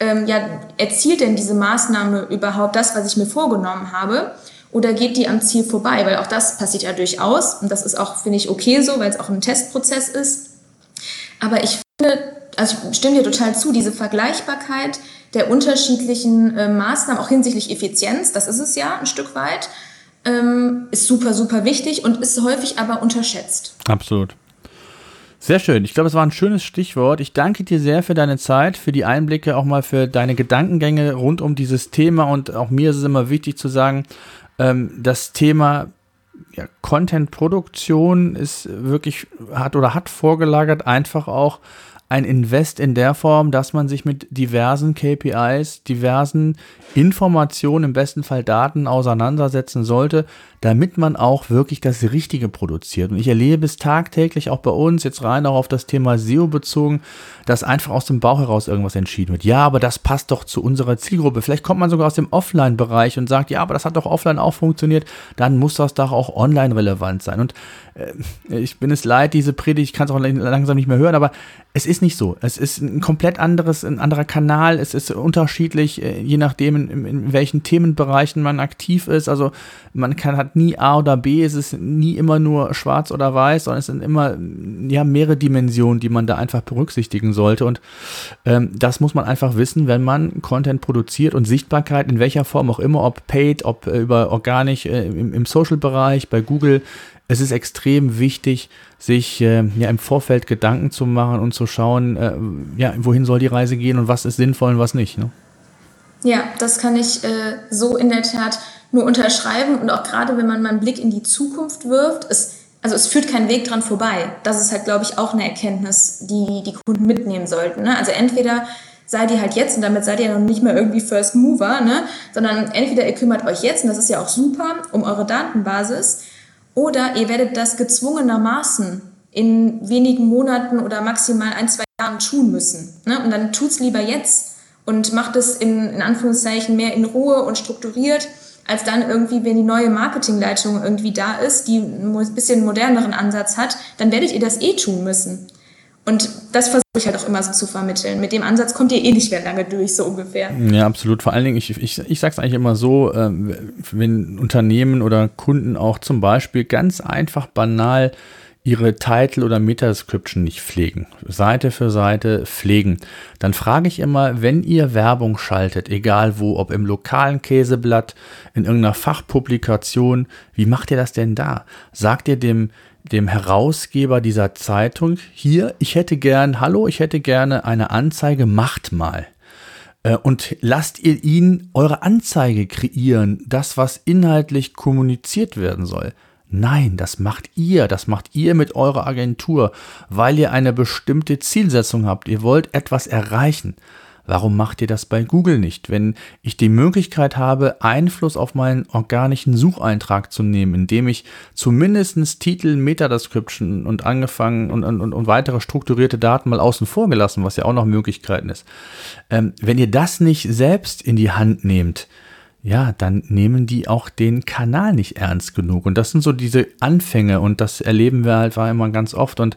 ähm, ja, erzielt denn diese Maßnahme überhaupt das, was ich mir vorgenommen habe? Oder geht die am Ziel vorbei? Weil auch das passiert ja durchaus und das ist auch, finde ich, okay so, weil es auch ein Testprozess ist. Aber ich finde, also ich stimme dir total zu, diese Vergleichbarkeit der unterschiedlichen äh, Maßnahmen, auch hinsichtlich Effizienz, das ist es ja ein Stück weit, ähm, ist super, super wichtig und ist häufig aber unterschätzt. Absolut. Sehr schön. Ich glaube, es war ein schönes Stichwort. Ich danke dir sehr für deine Zeit, für die Einblicke, auch mal für deine Gedankengänge rund um dieses Thema. Und auch mir ist es immer wichtig zu sagen, ähm, das Thema ja, Content-Produktion ist wirklich, hat oder hat vorgelagert einfach auch ein Invest in der Form, dass man sich mit diversen KPIs, diversen Informationen, im besten Fall Daten auseinandersetzen sollte, damit man auch wirklich das Richtige produziert. Und ich erlebe es tagtäglich auch bei uns, jetzt rein auch auf das Thema SEO bezogen, dass einfach aus dem Bauch heraus irgendwas entschieden wird. Ja, aber das passt doch zu unserer Zielgruppe. Vielleicht kommt man sogar aus dem Offline-Bereich und sagt, ja, aber das hat doch offline auch funktioniert. Dann muss das doch auch online relevant sein. Und ich bin es leid, diese Predigt, ich kann es auch langsam nicht mehr hören, aber es ist nicht so. Es ist ein komplett anderes, ein anderer Kanal. Es ist unterschiedlich, äh, je nachdem, in, in welchen Themenbereichen man aktiv ist. Also man kann, hat nie A oder B, es ist nie immer nur schwarz oder weiß, sondern es sind immer ja, mehrere Dimensionen, die man da einfach berücksichtigen sollte. Und ähm, das muss man einfach wissen, wenn man Content produziert und Sichtbarkeit in welcher Form auch immer, ob paid, ob äh, über organisch äh, im, im Social-Bereich, bei Google. Es ist extrem wichtig, sich äh, ja im Vorfeld Gedanken zu machen und zu schauen, äh, ja, wohin soll die Reise gehen und was ist sinnvoll und was nicht. Ne? Ja, das kann ich äh, so in der Tat nur unterschreiben und auch gerade wenn man mal einen Blick in die Zukunft wirft, es, also es führt kein Weg dran vorbei. Das ist halt, glaube ich, auch eine Erkenntnis, die die Kunden mitnehmen sollten. Ne? Also entweder seid ihr halt jetzt und damit seid ihr noch nicht mehr irgendwie First Mover, ne? sondern entweder ihr kümmert euch jetzt, und das ist ja auch super, um eure Datenbasis, oder ihr werdet das gezwungenermaßen in wenigen Monaten oder maximal ein, zwei Jahren tun müssen. Ne? Und dann tut es lieber jetzt und macht es in, in Anführungszeichen mehr in Ruhe und strukturiert, als dann irgendwie, wenn die neue Marketingleitung irgendwie da ist, die ein bisschen moderneren Ansatz hat, dann werdet ihr das eh tun müssen. Und das versuche ich halt auch immer so zu vermitteln. Mit dem Ansatz kommt ihr eh nicht mehr lange durch, so ungefähr. Ja, absolut. Vor allen Dingen, ich, ich, ich sage es eigentlich immer so, äh, wenn Unternehmen oder Kunden auch zum Beispiel ganz einfach banal ihre Title oder Meta-Description nicht pflegen, Seite für Seite pflegen, dann frage ich immer, wenn ihr Werbung schaltet, egal wo, ob im lokalen Käseblatt, in irgendeiner Fachpublikation, wie macht ihr das denn da? Sagt ihr dem, dem Herausgeber dieser Zeitung, hier, ich hätte gern, hallo, ich hätte gerne eine Anzeige, macht mal äh, und lasst ihr ihn eure Anzeige kreieren, das, was inhaltlich kommuniziert werden soll. Nein, das macht ihr, das macht ihr mit eurer Agentur, weil ihr eine bestimmte Zielsetzung habt. Ihr wollt etwas erreichen. Warum macht ihr das bei Google nicht? Wenn ich die Möglichkeit habe, Einfluss auf meinen organischen Sucheintrag zu nehmen, indem ich zumindest Titel, Meta-Description und angefangen und, und, und weitere strukturierte Daten mal außen vor gelassen, was ja auch noch Möglichkeiten ist. Ähm, wenn ihr das nicht selbst in die Hand nehmt, ja, dann nehmen die auch den Kanal nicht ernst genug. Und das sind so diese Anfänge und das erleben wir halt war immer ganz oft. Und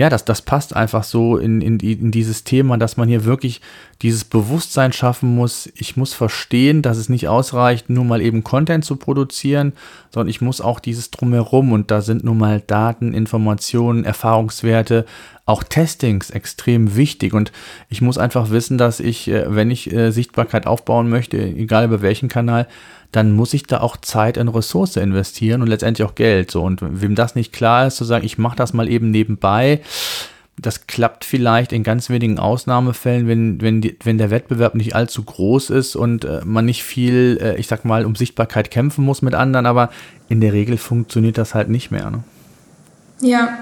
ja, das, das passt einfach so in, in, in dieses Thema, dass man hier wirklich dieses Bewusstsein schaffen muss. Ich muss verstehen, dass es nicht ausreicht, nur mal eben Content zu produzieren, sondern ich muss auch dieses drumherum und da sind nun mal Daten, Informationen, Erfahrungswerte, auch Testings extrem wichtig und ich muss einfach wissen, dass ich, äh, wenn ich äh, Sichtbarkeit aufbauen möchte, egal über welchen Kanal, dann muss ich da auch Zeit in Ressource investieren und letztendlich auch Geld. So, und wem das nicht klar ist, zu sagen, ich mache das mal eben nebenbei, das klappt vielleicht in ganz wenigen Ausnahmefällen, wenn, wenn, die, wenn der Wettbewerb nicht allzu groß ist und äh, man nicht viel, äh, ich sag mal, um Sichtbarkeit kämpfen muss mit anderen, aber in der Regel funktioniert das halt nicht mehr. Ne? Ja,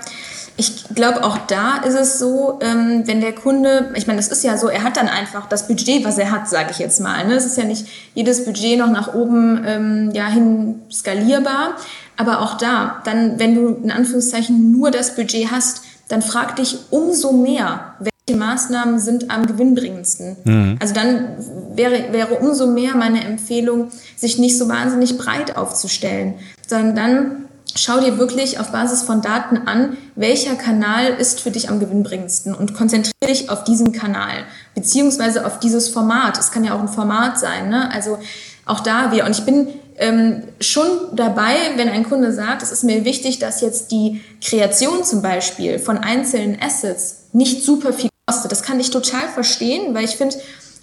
ich glaube, auch da ist es so, ähm, wenn der Kunde, ich meine, das ist ja so, er hat dann einfach das Budget, was er hat, sage ich jetzt mal. Ne? Es ist ja nicht jedes Budget noch nach oben ähm, ja, hin skalierbar. Aber auch da, dann, wenn du in Anführungszeichen nur das Budget hast, dann frag dich umso mehr, welche Maßnahmen sind am gewinnbringendsten. Mhm. Also dann wäre, wäre umso mehr meine Empfehlung, sich nicht so wahnsinnig breit aufzustellen, sondern dann schau dir wirklich auf Basis von Daten an, welcher Kanal ist für dich am gewinnbringendsten und konzentriere dich auf diesen Kanal, beziehungsweise auf dieses Format. Es kann ja auch ein Format sein, ne? Also auch da wir. Und ich bin ähm, schon dabei, wenn ein Kunde sagt, es ist mir wichtig, dass jetzt die Kreation zum Beispiel von einzelnen Assets nicht super viel kostet. Das kann ich total verstehen, weil ich finde,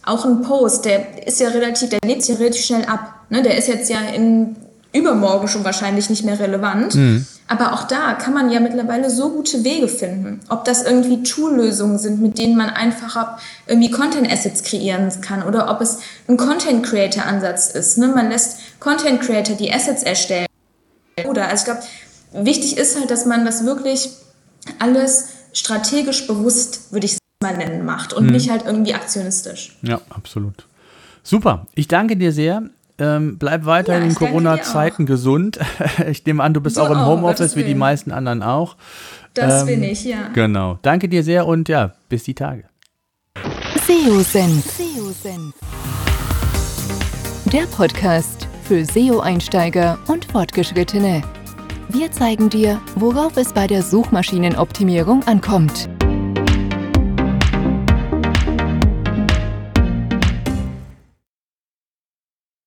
auch ein Post, der ist ja relativ, der lebt sich ja relativ schnell ab. Ne? Der ist jetzt ja in übermorgen schon wahrscheinlich nicht mehr relevant. Mhm. Aber auch da kann man ja mittlerweile so gute Wege finden. Ob das irgendwie Tool-Lösungen sind, mit denen man einfacher irgendwie Content-Assets kreieren kann oder ob es ein Content-Creator-Ansatz ist. Ne? Man lässt Content-Creator die Assets erstellen. Oder, also ich glaube, wichtig ist halt, dass man das wirklich alles strategisch bewusst, würde ich mal nennen, macht und mhm. nicht halt irgendwie aktionistisch. Ja, absolut. Super. Ich danke dir sehr. Ähm, bleib weiter ja, in Corona-Zeiten gesund. ich nehme an, du bist so auch im Homeoffice, wie die meisten anderen auch. Das ähm, bin ich, ja. Genau. Danke dir sehr und ja, bis die Tage. SEO-Senf. Der Podcast für SEO-Einsteiger und Fortgeschrittene. Wir zeigen dir, worauf es bei der Suchmaschinenoptimierung ankommt.